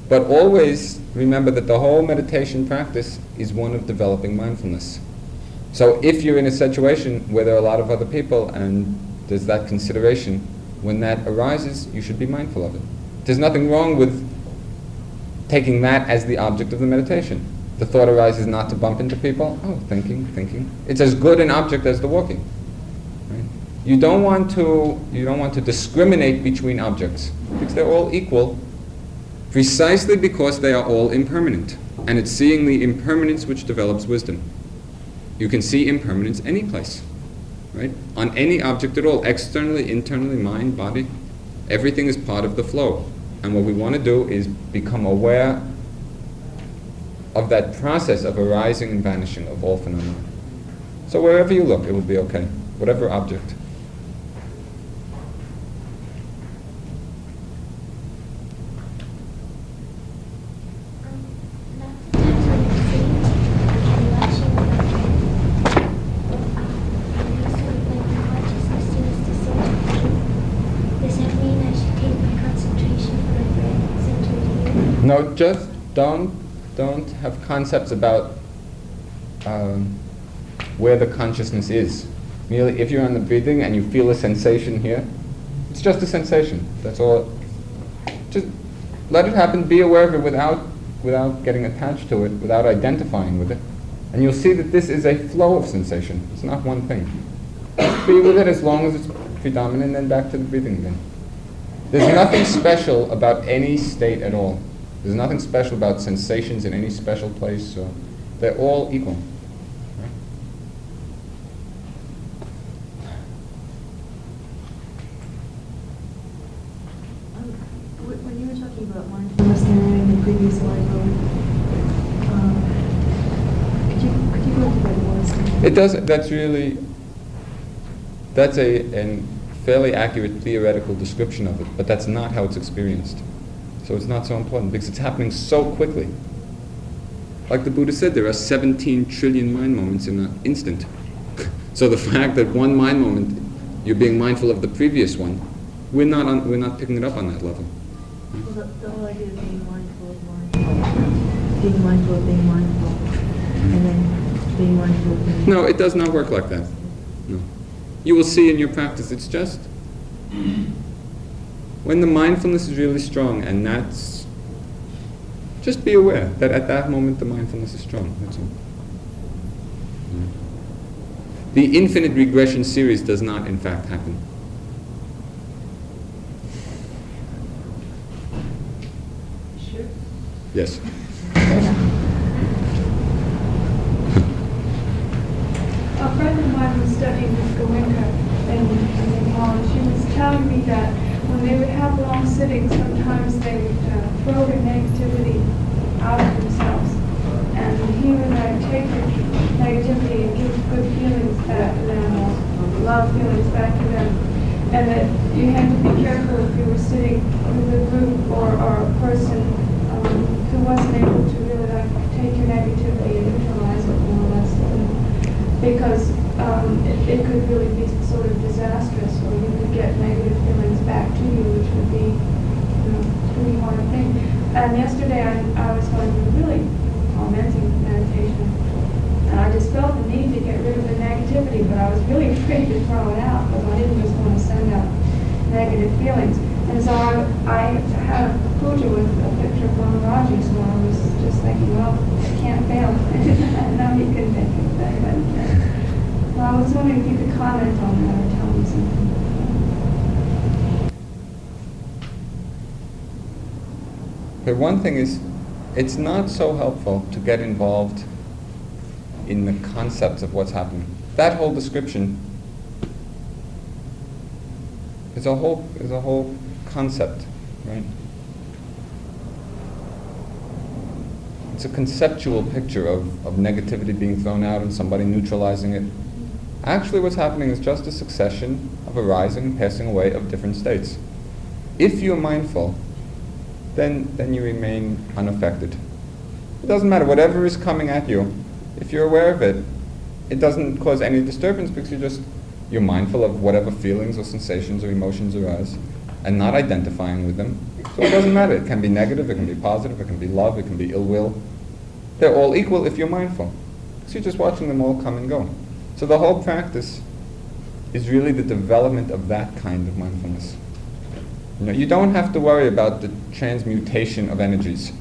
but always remember that the whole meditation practice is one of developing mindfulness. So if you're in a situation where there are a lot of other people and there's that consideration, when that arises, you should be mindful of it. There's nothing wrong with taking that as the object of the meditation. The thought arises not to bump into people. Oh, thinking, thinking. It's as good an object as the walking. Right? You don't want to you don't want to discriminate between objects because they're all equal precisely because they are all impermanent. And it's seeing the impermanence which develops wisdom. You can see impermanence any place, right? On any object at all, externally, internally, mind, body. Everything is part of the flow. And what we want to do is become aware of that process of arising and vanishing of all phenomena. So wherever you look, it will be okay. whatever object. No, just don't don't have concepts about um, where the consciousness is. Merely, if you're on the breathing and you feel a sensation here, it's just a sensation. That's all. Just let it happen. Be aware of it without without getting attached to it, without identifying with it, and you'll see that this is a flow of sensation. It's not one thing. Be with it as long as it's predominant, and then back to the breathing again. There's nothing special about any state at all. There's nothing special about sensations in any special place. So they're all equal. Um, When you were talking about mindfulness in the previous slide, um, could you, could you go into more? It does. That's really. That's a, a fairly accurate theoretical description of it, but that's not how it's experienced. So it's not so important because it's happening so quickly. Like the Buddha said, there are 17 trillion mind moments in an instant. so the fact that one mind moment you're being mindful of the previous one, we're not on, we're not picking it up on that level. Well, the, the whole idea of being mindful of mindful, being mindful of being mindful, and then being mindful of being. No, it does not work like that. No. You will see in your practice, it's just when the mindfulness is really strong, and that's just be aware that at that moment the mindfulness is strong. That's all. Mm. The infinite regression series does not, in fact, happen. Sure. Yes. A friend of mine was studying with Goenka in, in Nepal, and she was telling me that when they would have long sittings, sometimes they would uh, throw their negativity out of themselves. And he would like take their negativity and give good feelings back to them, love feelings back to them. And that you had to be careful if you were sitting with a group or, or a person um, who wasn't able to really like take your negativity and neutralize it more or less. Because um, it, it could really be sort of disastrous, or you could get negative feelings back to you, which would be you know, pretty hard thing. And yesterday I, I was going through really tormenting meditation, and I just felt the need to get rid of the negativity, but I was really afraid to throw it out because I didn't just want to send out negative feelings. And so I, I had a puja with a picture of Maharaji, so I was just thinking, well, it can't fail. And now he can make it So I was wondering if you could comment on that or tell me something. But one thing is, it's not so helpful to get involved in the concepts of what's happening. That whole description is a whole is a whole concept, right? It's a conceptual picture of, of negativity being thrown out and somebody neutralizing it. Actually, what's happening is just a succession of arising and passing away of different states. If you're mindful, then, then you remain unaffected. It doesn't matter, whatever is coming at you, if you're aware of it, it doesn't cause any disturbance because you're just, you're mindful of whatever feelings or sensations or emotions arise and not identifying with them. So it doesn't matter. It can be negative, it can be positive, it can be love, it can be ill will. They're all equal if you're mindful. So you're just watching them all come and go. So the whole practice is really the development of that kind of mindfulness. You know, you don't have to worry about the transmutation of energies.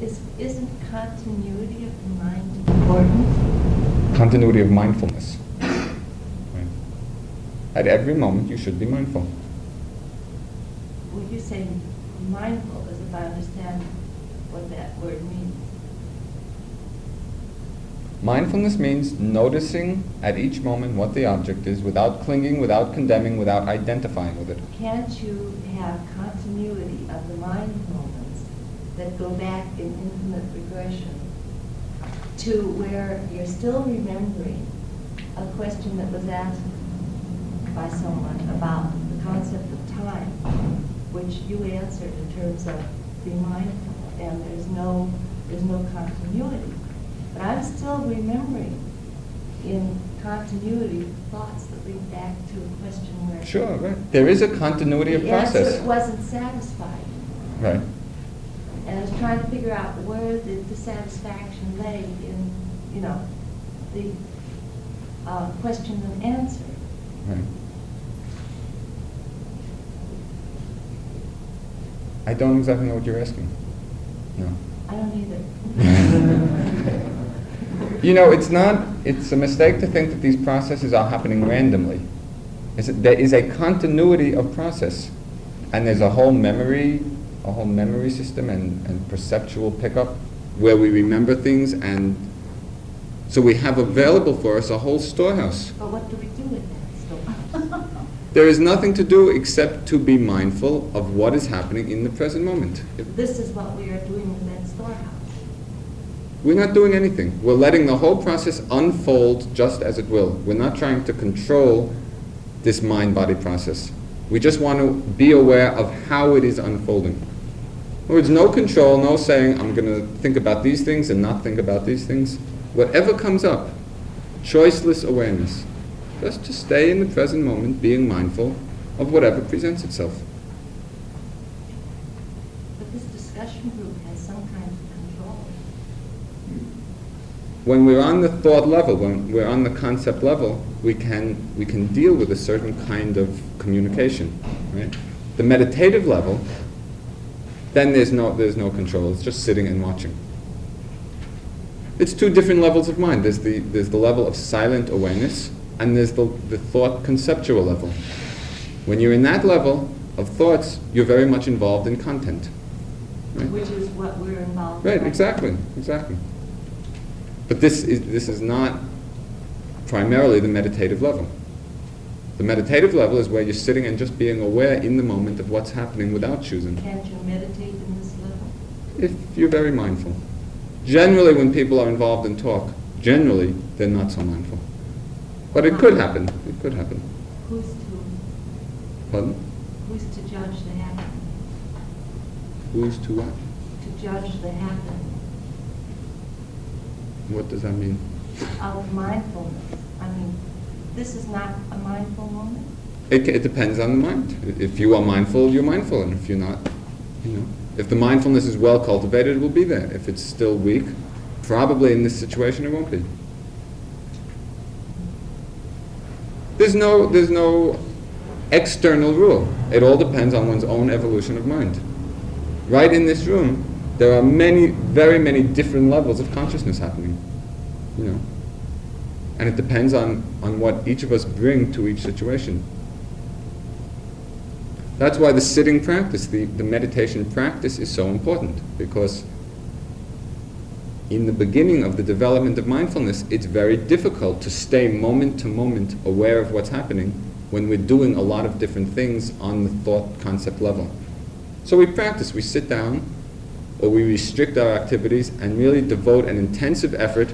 Is, isn't continuity of the mind important? Continuity of mindfulness. Right. At every moment, you should be mindful. Well, you say mindful, as if I understand what that word means. Mindfulness means noticing at each moment what the object is without clinging, without condemning, without identifying with it. Can't you have continuity of the mind moments that go back in infinite regression? to where you're still remembering a question that was asked by someone about the concept of time, which you answered in terms of be mindful, and there's no, there's no continuity. But I'm still remembering in continuity thoughts that lead back to a question where Sure, right. There is a continuity of the answer wasn't satisfied. Right. And I was trying to figure out where the dissatisfaction lay in, you know, the uh, question and answer. Right. I don't exactly know what you're asking. No. I don't either. You know, it's not, it's a mistake to think that these processes are happening randomly. Is it- There is a continuity of process, and there's a whole memory, a whole memory system and, and perceptual pickup where we remember things, and so we have available for us a whole storehouse. But what do we do with that still? There is nothing to do except to be mindful of what is happening in the present moment. This is what we are doing storehouse. We're not doing anything. We're letting the whole process unfold just as it will. We're not trying to control this mind body process. We just want to be aware of how it is unfolding. In other words, no control, no saying, I'm going to think about these things and not think about these things. Whatever comes up, choiceless awareness. Just to stay in the present moment, being mindful of whatever presents itself. But this discussion group has some kind of control. When we're on the thought level, when we're on the concept level, we can we can deal with a certain kind of communication, right? The meditative level, then there's no there's no control. It's just sitting and watching. It's two different levels of mind. There's the there's the level of silent awareness, and there's the the thought conceptual level. When you're in that level of thoughts, you're very much involved in content. Right? Which is what we're involved in. Right, exactly, exactly. But this is, this is not primarily the meditative level. The meditative level is where you're sitting and just being aware in the moment of what's happening without choosing. Can't you meditate in this level? If you're very mindful. Generally, when people are involved in talk, generally, they're not so mindful. But it could happen, it could happen. Who's to, Pardon? who's to judge the happening? Who's to what? To judge the happening What does that mean? of mindfulness. I mean, this is not a mindful moment. It, it depends on the mind. If you are mindful, you're mindful, and if you're not, you know, if the mindfulness is well cultivated, it will be there. If it's still weak, probably in this situation, it won't be. There's no, there's no external rule. It all depends on one's own evolution of mind. Right in this room, there are many, very many different levels of consciousness happening. You know, and it depends on, on what each of us bring to each situation. That's why the sitting practice, the, the meditation practice is so important because in the beginning of the development of mindfulness, it's very difficult to stay moment to moment aware of what's happening when we're doing a lot of different things on the thought concept level. So we practice, we sit down, or we restrict our activities and really devote an intensive effort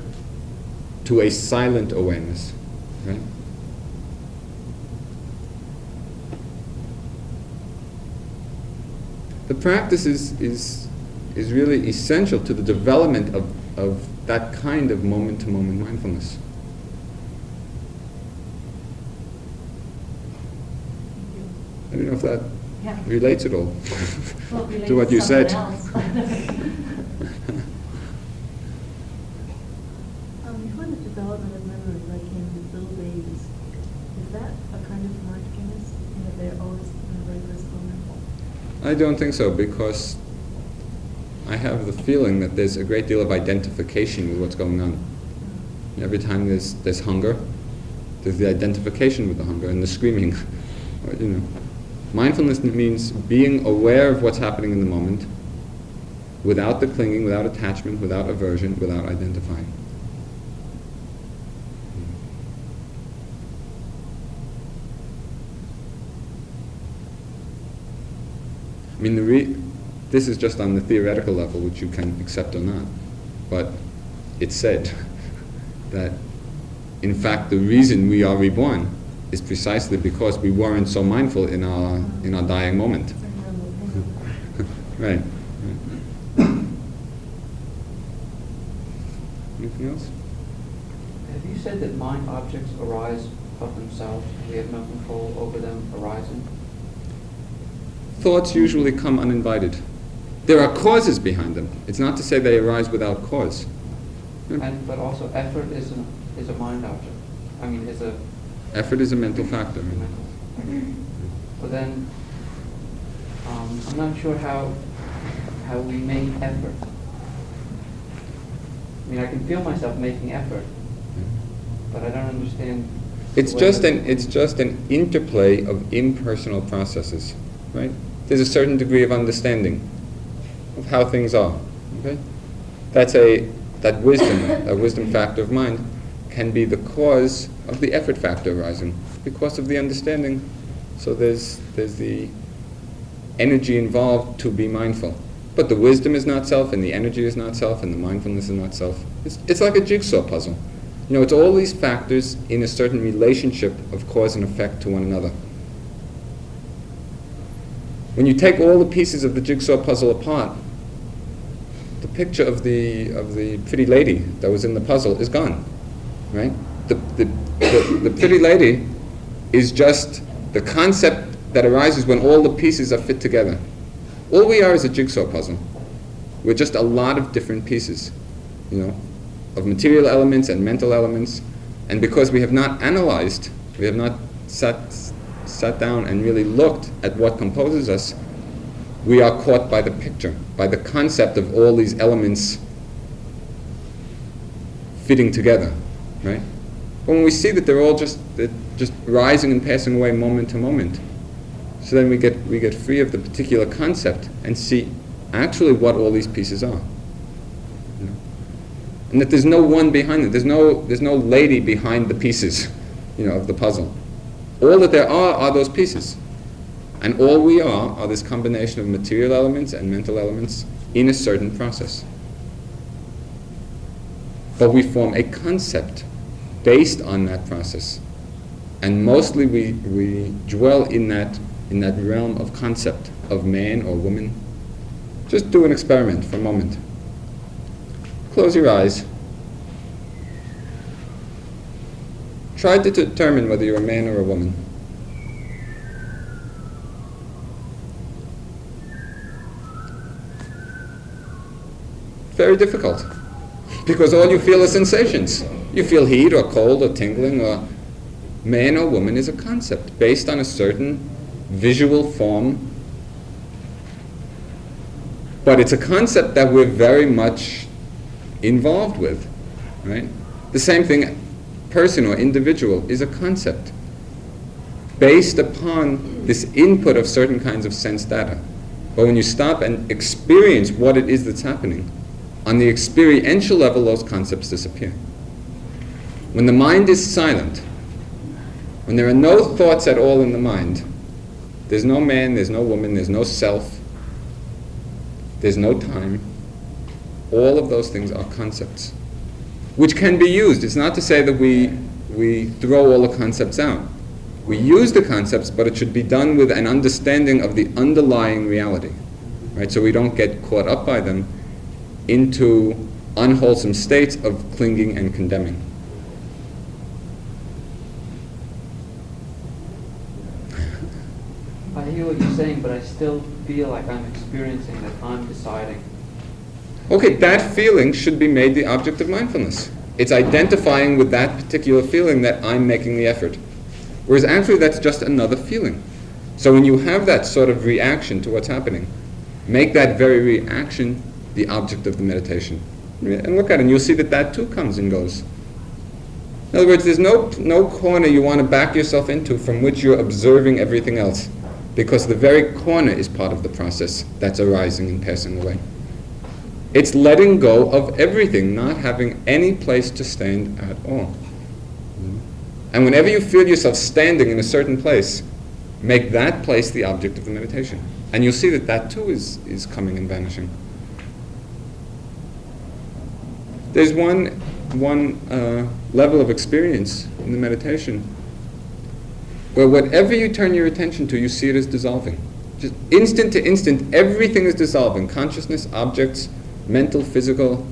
to a silent awareness. Right? The practice is, is, is really essential to the development of, of that kind of moment to moment mindfulness. I don't know if that Yeah. relates at all Well, it to what you said. something else. Um, before the development of memory, like in the little babies, is that a kind of mindfulness? You know, they're always in a regular moment? I don't think so because I have the feeling that there's a great deal of identification with what's going on. Every time there's, there's hunger, there's the identification with the hunger and the screaming. You know, mindfulness means being aware of what's happening in the moment without the clinging, without attachment, without aversion, without identifying. I mean, the re- this is just on the theoretical level, which you can accept or not. But it's said that, in fact, the reason we are reborn is precisely because we weren't so mindful in our in our dying moment. right. Anything else? Have you said that mind objects arise of themselves? We have no control over them arising? Thoughts usually come uninvited. There are causes behind them. It's not to say they arise without cause. And, but also effort is a, is a mind object. I mean, is a Effort is a mental factor. But then, um, I'm not sure how, how we make effort. I mean, I can feel myself making effort, but I don't understand. It's just an it's just an interplay of impersonal processes, right? There's a certain degree of understanding of how things are. Okay, that's a that wisdom, that wisdom factor of mind, can be the cause of the effort factor arising because of the understanding. So there's there's the energy involved to be mindful. But the wisdom is not self, and the energy is not self, and the mindfulness is not self. It's, it's like a jigsaw puzzle. You know, it's all these factors in a certain relationship of cause and effect to one another. When you take all the pieces of the jigsaw puzzle apart, the picture of the of the pretty lady that was in the puzzle is gone, right? The the, the, the pretty lady is just the concept that arises when all the pieces are fit together. All we are is a jigsaw puzzle. We're just a lot of different pieces, you know, of material elements and mental elements. And because we have not analyzed, we have not sat, sat down and really looked at what composes us, we are caught by the picture, by the concept of all these elements fitting together, right? When we see that they're all just, they're just rising and passing away moment to moment, so then we get, we get free of the particular concept and see actually what all these pieces are. You know? And that there's no one behind it. There's no, there's no lady behind the pieces you know, of the puzzle. All that there are are those pieces. And all we are are this combination of material elements and mental elements in a certain process. But we form a concept based on that process. And mostly we, we dwell in that, in that realm of concept of man or woman. Just do an experiment for a moment. Close your eyes. Try to determine whether you're a man or a woman. Very difficult. Because all you feel are sensations. You feel heat or cold or tingling or man or woman is a concept based on a certain visual form. But it's a concept that we're very much involved with, right? The same thing, person or individual is a concept based upon this input of certain kinds of sense data. But when you stop and experience what it is that's happening, on the experiential level, those concepts disappear. When the mind is silent, when there are no thoughts at all in the mind, there's no man, there's no woman, there's no self, there's no time. All of those things are concepts, which can be used. It's not to say that we, we throw all the concepts out. We use the concepts, but it should be done with an understanding of the underlying reality, right? So we don't get caught up by them into unwholesome states of clinging and condemning. Hear what you're saying, but I still feel like I'm experiencing that I'm deciding. Okay, that feeling should be made the object of mindfulness. It's identifying with that particular feeling that I'm making the effort. Whereas actually that's just another feeling. So when you have that sort of reaction to what's happening, make that very reaction the object of the meditation. And look at it, and you'll see that that too comes and goes. In other words, there's no, no corner you want to back yourself into from which you're observing everything else, because the very corner is part of the process that's arising and passing away. It's letting go of everything, not having any place to stand at all. And whenever you feel yourself standing in a certain place, make that place the object of the meditation. And you'll see that that too is, is coming and vanishing. There's one, one uh, level of experience in the meditation where whatever you turn your attention to, you see it as dissolving. Just instant to instant, everything is dissolving. Consciousness, objects, mental, physical.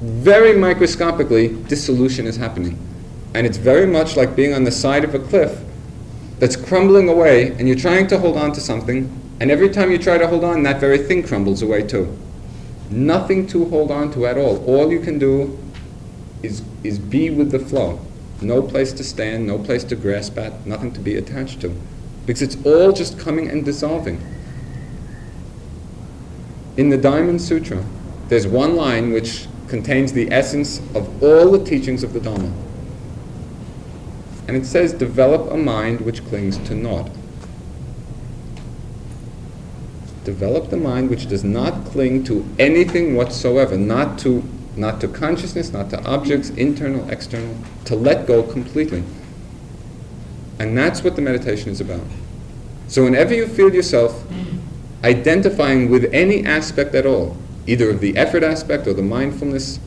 Very microscopically, dissolution is happening. And it's very much like being on the side of a cliff that's crumbling away, and you're trying to hold on to something, and every time you try to hold on, that very thing crumbles away too. Nothing to hold on to at all. All you can do is, is be with the flow. No place to stand, no place to grasp at, nothing to be attached to. Because it's all just coming and dissolving. In the Diamond Sutra, there's one line which contains the essence of all the teachings of the Dhamma. And it says, develop a mind which clings to naught. Develop the mind which does not cling to anything whatsoever, not to, not to consciousness, not to objects, internal, external, to let go completely. And that's what the meditation is about. So whenever you feel yourself identifying with any aspect at all, either of the effort aspect or the mindfulness,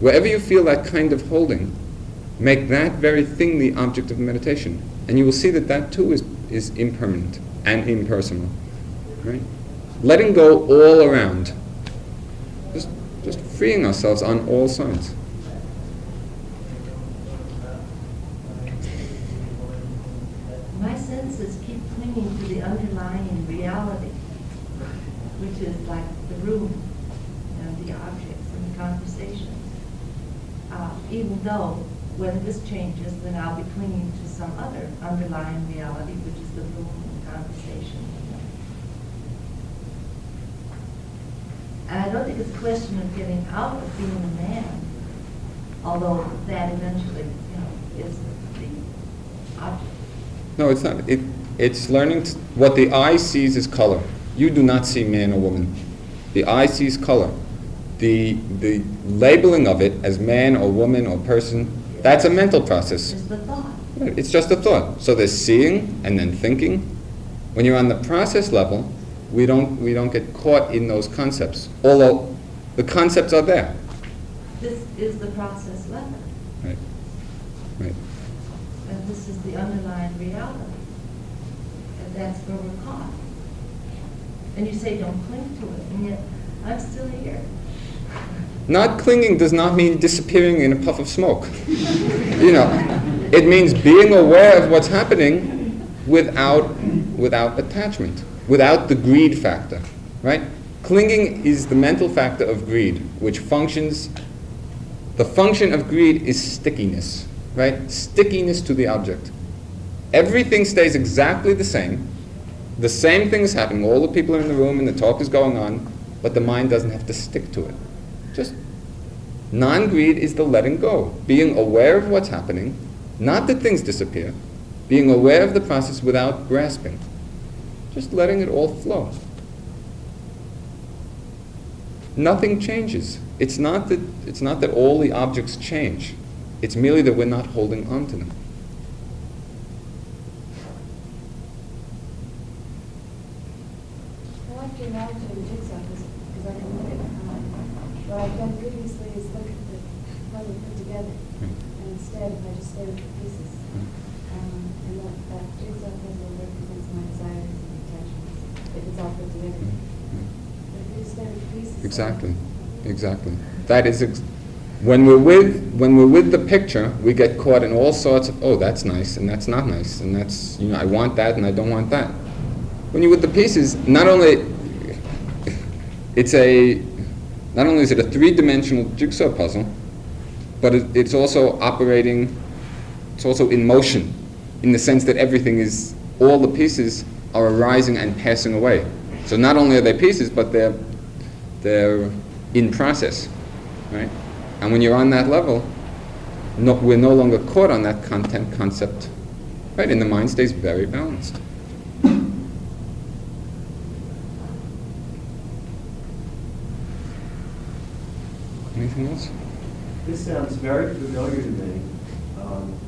wherever you feel that kind of holding, make that very thing the object of meditation. And you will see that that too is, is impermanent and impersonal. Right? Letting go all around. Just, just freeing ourselves on all sides. My senses keep clinging to the underlying reality, which is like the room and the objects and the conversation. Uh, even though when this changes, then I'll be clinging to some other underlying reality, which is the room and the conversation. And I don't think it's a question of getting out of being a man, although that eventually, you know, is the object. No, it's not. It, it's learning t- what the eye sees is color. You do not see man or woman. The eye sees color. The, the labeling of it as man or woman or person, that's a mental process. Is the thought. It's just a thought. So there's seeing and then thinking. When you're on the process level, we don't, we don't get caught in those concepts, although the concepts are there. This is the process level, Right. Right. and this is the underlying reality. And that's where we're caught. And you say, don't cling to it, and yet I'm still here. Not clinging does not mean disappearing in a puff of smoke. you know, it means being aware of what's happening without, without attachment, without the greed factor, right? Clinging is the mental factor of greed, which functions, the function of greed is stickiness, right? Stickiness to the object. Everything stays exactly the same. The same thing is happening. All the people are in the room and the talk is going on, but the mind doesn't have to stick to it. Just non greed is the letting go, being aware of what's happening, not that things disappear, being aware of the process without grasping, just letting it all flow. Nothing changes. It's not that, it's not that all the objects change, it's merely that we're not holding on to them. I like your analogy of the jigsaw because I can look at um, what I've done previously is look at the puzzle put together. And instead, if I just stay with the pieces, um, and that, that jigsaw puzzle represents my desires and attachments, if it's all put together. But if you just stay with the pieces. Exactly, exactly. That is, ex- when we're with, when we're with the picture, we get caught in all sorts of, oh, that's nice, and that's not nice, and that's, you know, I want that, and I don't want that. When you're with the pieces, not only, it's a, not only is it a three-dimensional jigsaw puzzle, but it, it's also operating, it's also in motion, in the sense that everything is, all the pieces are arising and passing away. So not only are they pieces, but they're, they're in process, right? And when you're on that level, no, we're no longer caught on that content concept, right? And the mind stays very balanced. Anything else? This sounds very familiar to me. Um,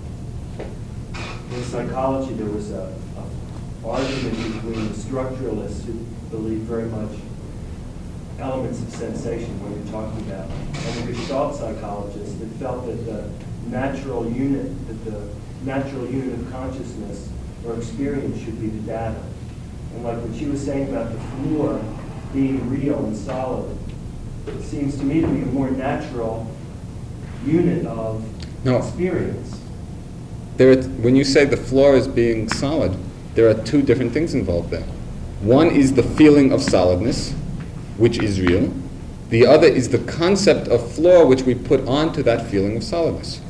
in psychology, there was a, a argument between the structuralists who believe very much elements of sensation, when you're talking about. And the Gestalt psychologists that felt that the natural unit, that the natural unit of consciousness or experience should be the data. And like what she was saying about the floor being real and solid, it seems to me to be a more natural unit of No. experience. There when you say the floor is being solid, there are two different things involved there. One is the feeling of solidness, which is real. The other is the concept of flaw which we put onto that feeling of solidness.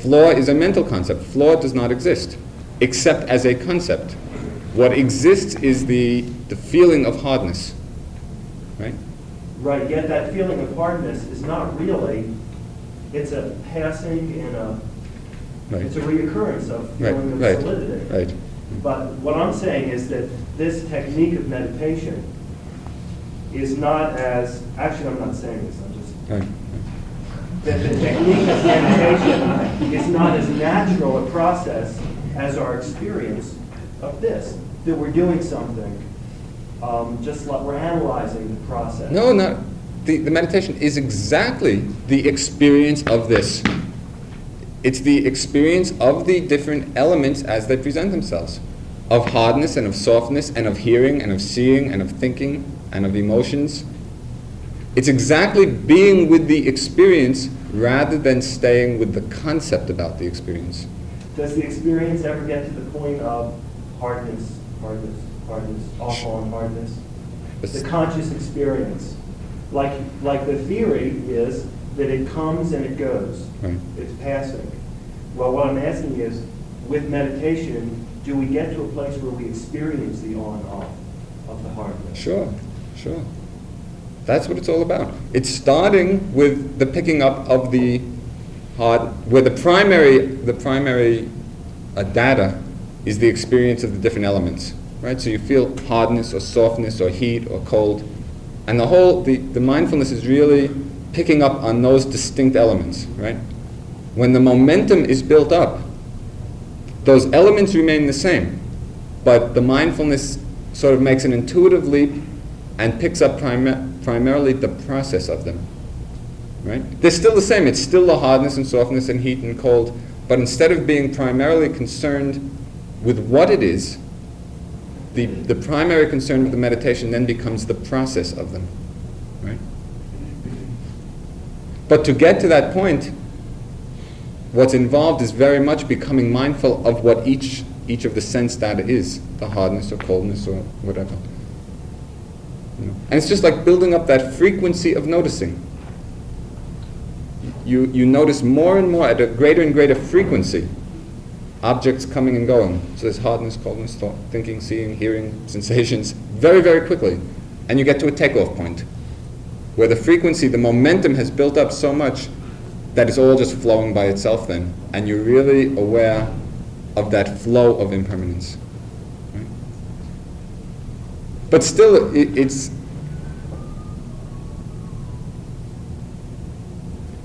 Flaw is a mental concept. Flaw does not exist, except as a concept. What exists is the, the feeling of hardness. Right? Right, yet that feeling of hardness is not really, it's a passing and a, Right. it's a reoccurrence of Right, feeling of right, solidity. right. But what I'm saying is that this technique of meditation is not as, actually, I'm not saying this, I'm just, Right. that the technique of meditation is not as natural a process as our experience of this, that we're doing something, um, just like we're analyzing the process. No, not. The, the meditation is exactly the experience of this. It's the experience of the different elements as they present themselves of hardness and of softness and of hearing and of seeing and of thinking and of emotions. It's exactly being with the experience rather than staying with the concept about the experience. Does the experience ever get to the point of hardness, hardness, hardness, awful and hardness? The conscious experience. Like, like the theory is that it comes and it goes. Right. It's passing. Well, what I'm asking is, with meditation, do we get to a place where we experience the on and off of the hardness? Sure, sure. That's what it's all about. It's starting with the picking up of the hard, where the primary, the primary uh, data is the experience of the different elements, right? So you feel hardness or softness or heat or cold, and the whole, the, the mindfulness is really picking up on those distinct elements, right? When the momentum is built up, those elements remain the same, but the mindfulness sort of makes an intuitive leap and picks up primarily the process of them. Right? They're still the same. It's still the hardness and softness and heat and cold, but instead of being primarily concerned with what it is, the, the primary concern of the meditation then becomes the process of them. Right? But to get to that point, what's involved is very much becoming mindful of what each each of the sense data is, the hardness or coldness or whatever. You know? And it's just like building up that frequency of noticing. You, you notice more and more at a greater and greater frequency objects coming and going. So there's hardness, coldness, thought, thinking, seeing, hearing, sensations, very, very quickly. And you get to a takeoff point where the frequency, the momentum has built up so much that it's all just flowing by itself then. And you're really aware of that flow of impermanence. But still, it, it's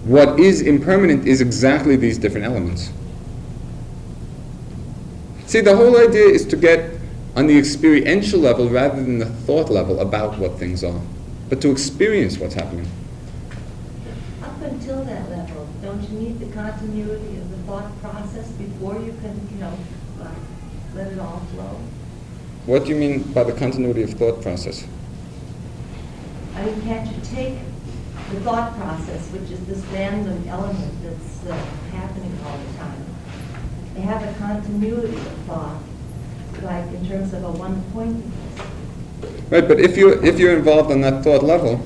what is impermanent is exactly these different elements. See, the whole idea is to get on the experiential level rather than the thought level about what things are, but to experience what's happening. Up until that level, don't you need the continuity of the thought process before you can, you know, let it all flow? What do you mean by the continuity of thought process? I mean, can't you take the thought process, which is this random element that's uh, happening all the time, and have a continuity of thought, like in terms of a one-pointedness? Right, but if you're, if you're involved on that thought level,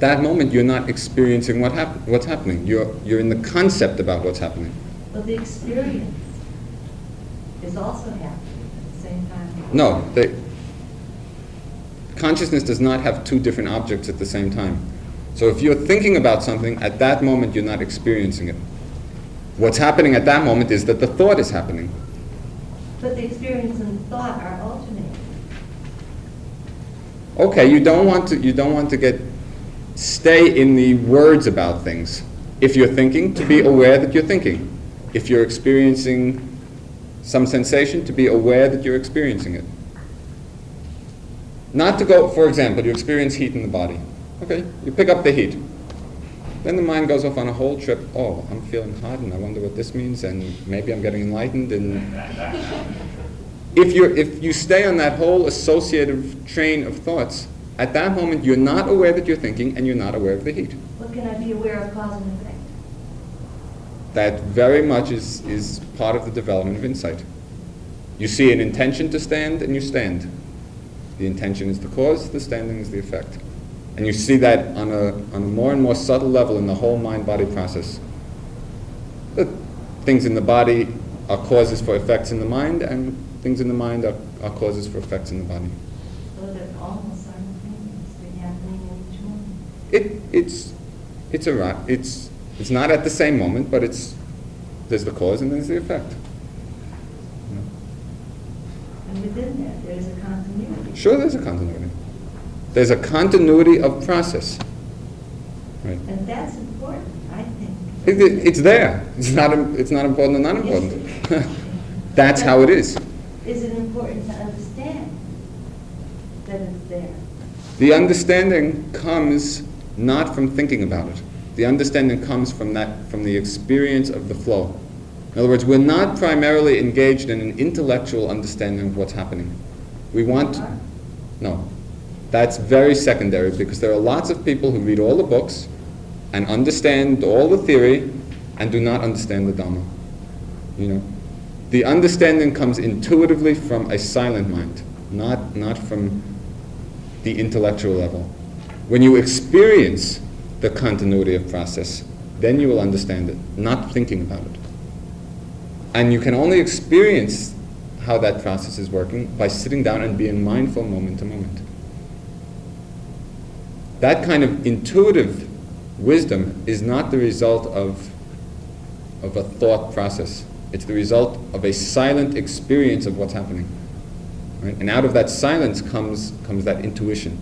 that moment you're not experiencing what hap- what's happening. You're, you're in the concept about what's happening. But the experience is also happening at the same time. No, they, consciousness does not have two different objects at the same time. So if you're thinking about something, at that moment you're not experiencing it. What's happening at that moment is that the thought is happening. But the experience and thought are alternating. Okay, you don't want to you don't want to get stay in the words about things. If you're thinking, to be aware that you're thinking. If you're experiencing some sensation, to be aware that you're experiencing it. Not to go, for example, you experience heat in the body. Okay, you pick up the heat. Then the mind goes off on a whole trip. Oh, I'm feeling hot, and I wonder what this means, and maybe I'm getting enlightened. And if you if you stay on that whole associative train of thoughts, at that moment you're not aware that you're thinking, and you're not aware of the heat. What can I be aware of cause and effect? That very much is is part of the development of insight. You see an intention to stand, and you stand. The intention is the cause, the standing is the effect. And you see that on a, on a more and more subtle level in the whole mind-body process. The things in the body are causes for effects in the mind, and things in the mind are, are causes for effects in the body. So they're almost simultaneously happening in each one. It, it's, it's, a, it's, it's not at the same moment, but it's, there's the cause and there's the effect. And within that, there's a continuity. Sure, there's a continuity. There's a continuity of process. Right. And that's important, I think. It, it- it's there. It's not, it's not important or not important. That's how it is. Is it important to understand that it's there? The understanding comes not from thinking about it. The understanding comes from that, from the experience of the flow. In other words, we're not primarily engaged in an intellectual understanding of what's happening. We want, no, that's very secondary because there are lots of people who read all the books and understand all the theory and do not understand the Dhamma. You know, the understanding comes intuitively from a silent mind, not, not from the intellectual level. When you experience the continuity of process, then you will understand it, not thinking about it. And you can only experience how that process is working by sitting down and being mindful moment to moment. That kind of intuitive wisdom is not the result of, of a thought process. It's the result of a silent experience of what's happening. Right? And out of that silence comes, comes that intuition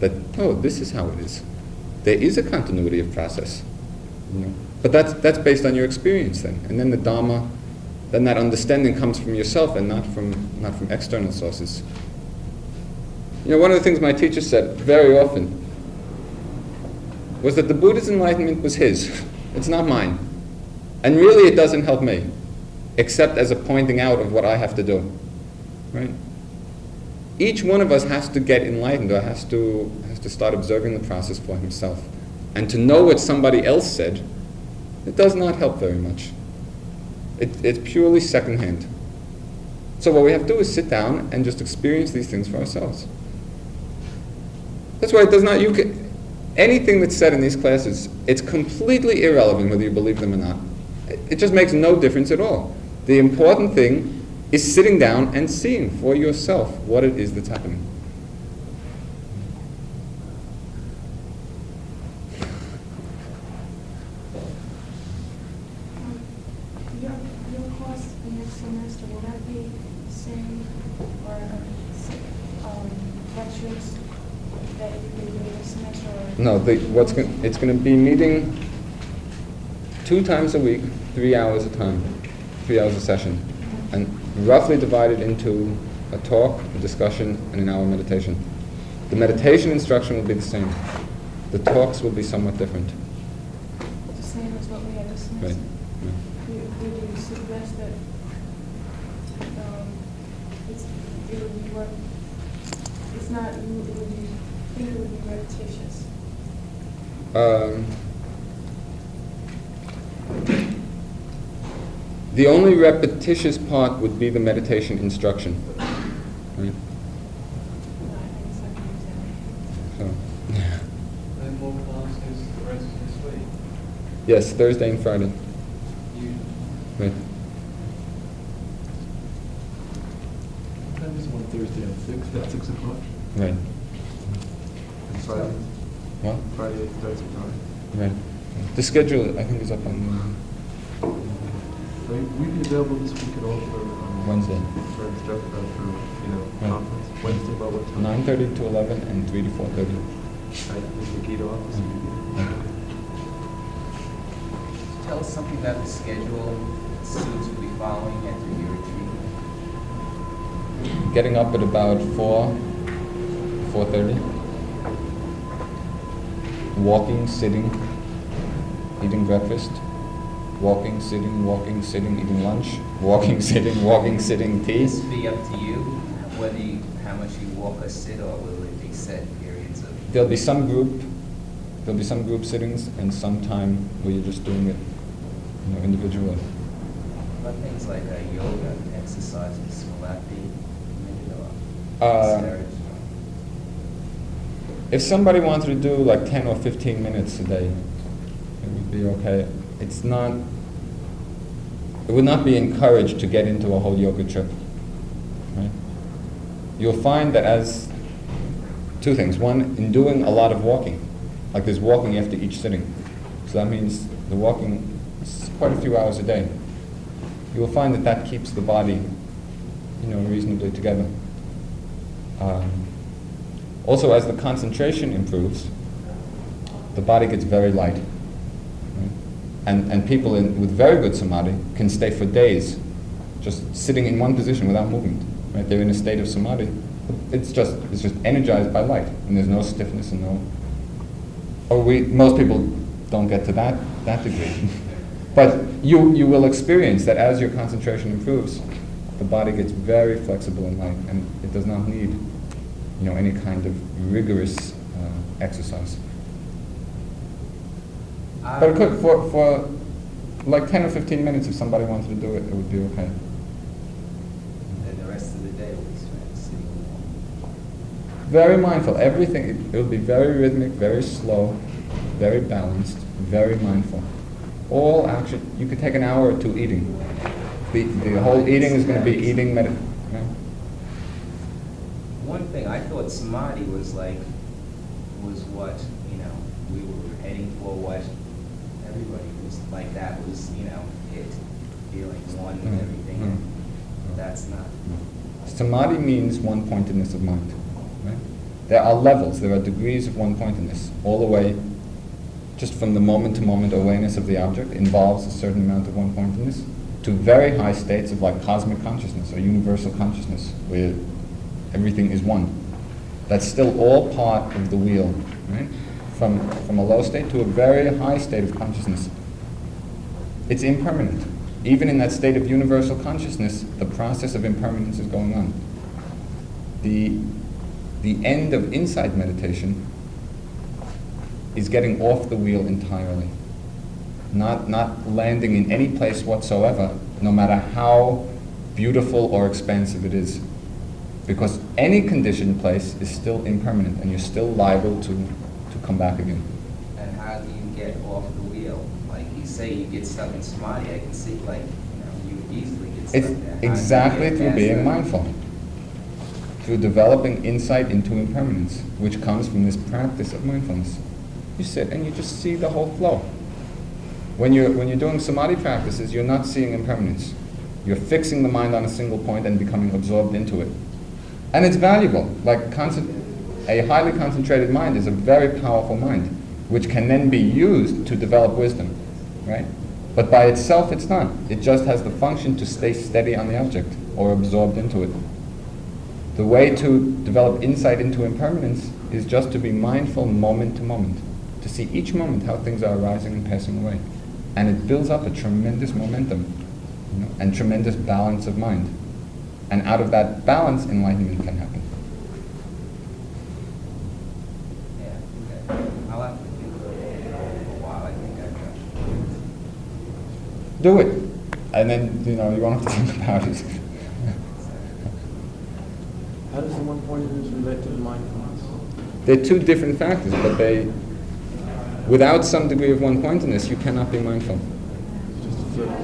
that, oh, this is how it is. There is a continuity of process. You know? But that's, that's based on your experience then. And then the Dharma, then that understanding comes from yourself and not from, not from external sources. You know, one of the things my teacher said very often was that the Buddha's enlightenment was his. It's not mine. And really it doesn't help me, except as a pointing out of what I have to do. Right? Each one of us has to get enlightened or has to, has to start observing the process for himself. And to know what somebody else said, it does not help very much. It, it's purely secondhand. So what we have to do is sit down and just experience these things for ourselves. That's why it does not, you can, anything that's said in these classes, it's completely irrelevant whether you believe them or not. It, it just makes no difference at all. The important thing is sitting down and seeing for yourself what it is that's happening. Your, your course next semester, will that be the same or um, lectures that you can do this semester? or- No, the, what's going, it's going to be meeting two times a week, three hours a time, three hours a session, and roughly divided into a talk, a discussion, and an hour meditation. The meditation instruction will be the same. The talks will be somewhat different. The same as what we had this semester? Would would you suggest that, um, it's, it would be more, it's not, you- would you think it would be repetitious? Um, the only repetitious part would be the meditation instruction. Right? So, And more classes the rest of this week. yes, Thursday and Friday. You, Right. that is one Thursday at six, at six o'clock. Right. Friday, What? Friday, that's at nine. Right. The schedule, I think, is up on So we be available this week at all for, um, Wednesday. For stuff, uh, for, you know, Right. conference, Wednesday, about what time? nine thirty to eleven and three to four thirty. At the Gita office. Tell us something about the schedule students will be following after your retreat. Getting up at about four, 4.30. Walking, sitting, eating breakfast. Walking, sitting, walking, sitting, eating lunch. Walking, sitting, walking, sitting, tea. This be up to you, whether you, how much you walk or sit, or will it be set periods of? There'll be some group, there'll be some group sittings and some time where you're just doing it, you know, individually. But things like uh, yoga, exercises, will that be or Uh? If somebody wanted to do like 10 or 15 minutes a day, it would be okay. It's not, it would not be encouraged to get into a whole yoga trip. Right? You'll find that as two things. One, in doing a lot of walking, like there's walking after each sitting. So that means the walking is quite a few hours a day. You will find that that keeps the body, you know, reasonably together. Um, also, as the concentration improves, the body gets very light. right? And, and people in, with very good samadhi can stay for days just sitting in one position without movement. Right? They're in a state of samadhi. It's just, it's just energized by light, and there's no stiffness and no. Or we, most people don't get to that, that degree. but you, you will experience that as your concentration improves, the body gets very flexible and light, and it does not need you know, any kind of rigorous uh, exercise. but it could, for, for like 10 or 15 minutes, if somebody wanted to do it, it would be okay. And the rest of the day will be sitting. Very mindful. Everything, it, it will be very rhythmic, very slow, very balanced, very mindful. All action, you could take an hour or two eating. The, the whole eating is going to be eating, meditation. right? One thing, I thought samadhi was like, was what, you know, we were heading for what everybody was, like that was, you know, it, feeling one with Mm, everything. mm. That's not, Samadhi means one pointedness of mind. Right? There are levels, there are degrees of one pointedness, all the way just from the moment to moment awareness of the object involves a certain amount of one pointedness to very high states of like cosmic consciousness or universal consciousness where everything is one. That's still all part of the wheel, right? From, from a low state to a very high state of consciousness. It's impermanent. Even in that state of universal consciousness, the process of impermanence is going on. The, the end of insight meditation is getting off the wheel entirely. Not, not landing in any place whatsoever, no matter how beautiful or expansive it is. Because any conditioned place is still impermanent and you're still liable to, to come back again. and how do you get off the wheel? Like you say, you get stuck in samadhi, I can see like, you know, you easily get stuck It's there. Exactly through being that? mindful, through developing insight into impermanence, which comes from this practice of mindfulness. You sit and you just see the whole flow. When you're, when you're doing samadhi practices, you're not seeing impermanence. You're fixing the mind on a single point and becoming absorbed into it. And it's valuable. Like a highly concentrated mind is a very powerful mind, which can then be used to develop wisdom, right? But by itself, it's not. It just has the function to stay steady on the object or absorbed into it. The way to develop insight into impermanence is just to be mindful moment to moment, to see each moment how things are arising and passing away. And it builds up a tremendous momentum you know, and tremendous balance of mind. And out of that balance, enlightenment can happen. Yeah, okay. I'll have to think about it for a while, I think I've got. Do it. And then, you know, you won't have to think about it. How does the one pointedness relate to the mindfulness? They're two different factors, but they, without some degree of one pointedness, you cannot be mindful.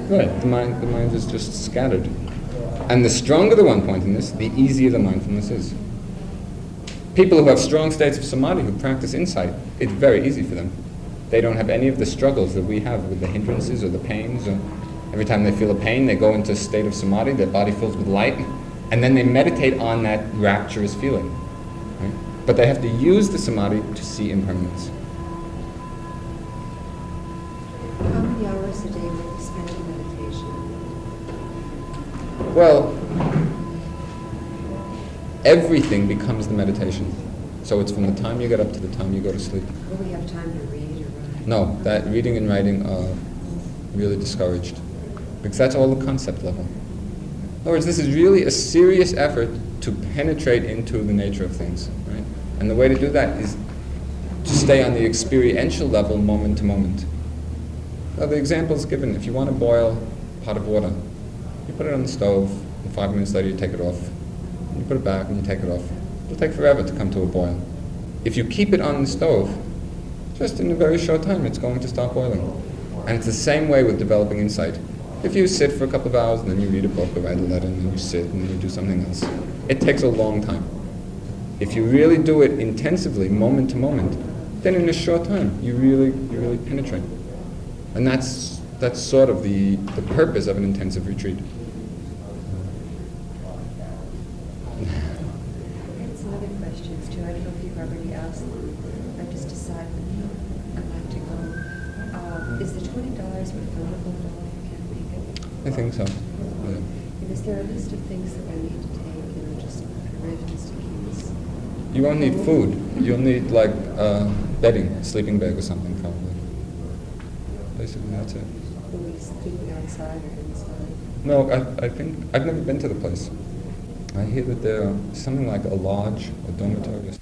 Right, the mind, the mind is just scattered. And the stronger the one pointedness, the easier the mindfulness is. People who have strong states of samadhi, who practice insight, it's very easy for them. They don't have any of the struggles that we have with the hindrances or the pains. Or every time they feel a pain, they go into a state of samadhi, their body fills with light, and then they meditate on that rapturous feeling. right? But they have to use the samadhi to see impermanence. Well, everything becomes the meditation. So it's from the time you get up to the time you go to sleep. Will we have time to read or write? No, that reading and writing are really discouraged because that's all the concept level. In other words, this is really a serious effort to penetrate into the nature of things, right? And the way to do that is to stay on the experiential level moment to moment. Now, the example is given. If you want to boil a pot of water, you put it on the stove, and five minutes later you take it off. You put it back and you take it off. It'll take forever to come to a boil. If you keep it on the stove, just in a very short time it's going to start boiling. And it's the same way with developing insight. If you sit for a couple of hours and then you read a book or write a letter and then you sit and then you do something else, it takes a long time. If you really do it intensively, moment to moment, then in a short time you really you really penetrate. And that's that's sort of the, the purpose of an intensive retreat. I had some other questions too. I don't know if you've already asked them. I've just decided I'd like to go. Uh, is the twenty dollars refundable at all if you can't make it? I think so. Yeah. And is there a list of things that I need to take, you know, just provisions to keep us? You won't need food. You'll need like uh, bedding, sleeping bag or something probably. Basically, that's it. Will we sleep outside or inside? No, I, I think I've never been to the place. I hear that there are something like a lodge, a dormitory.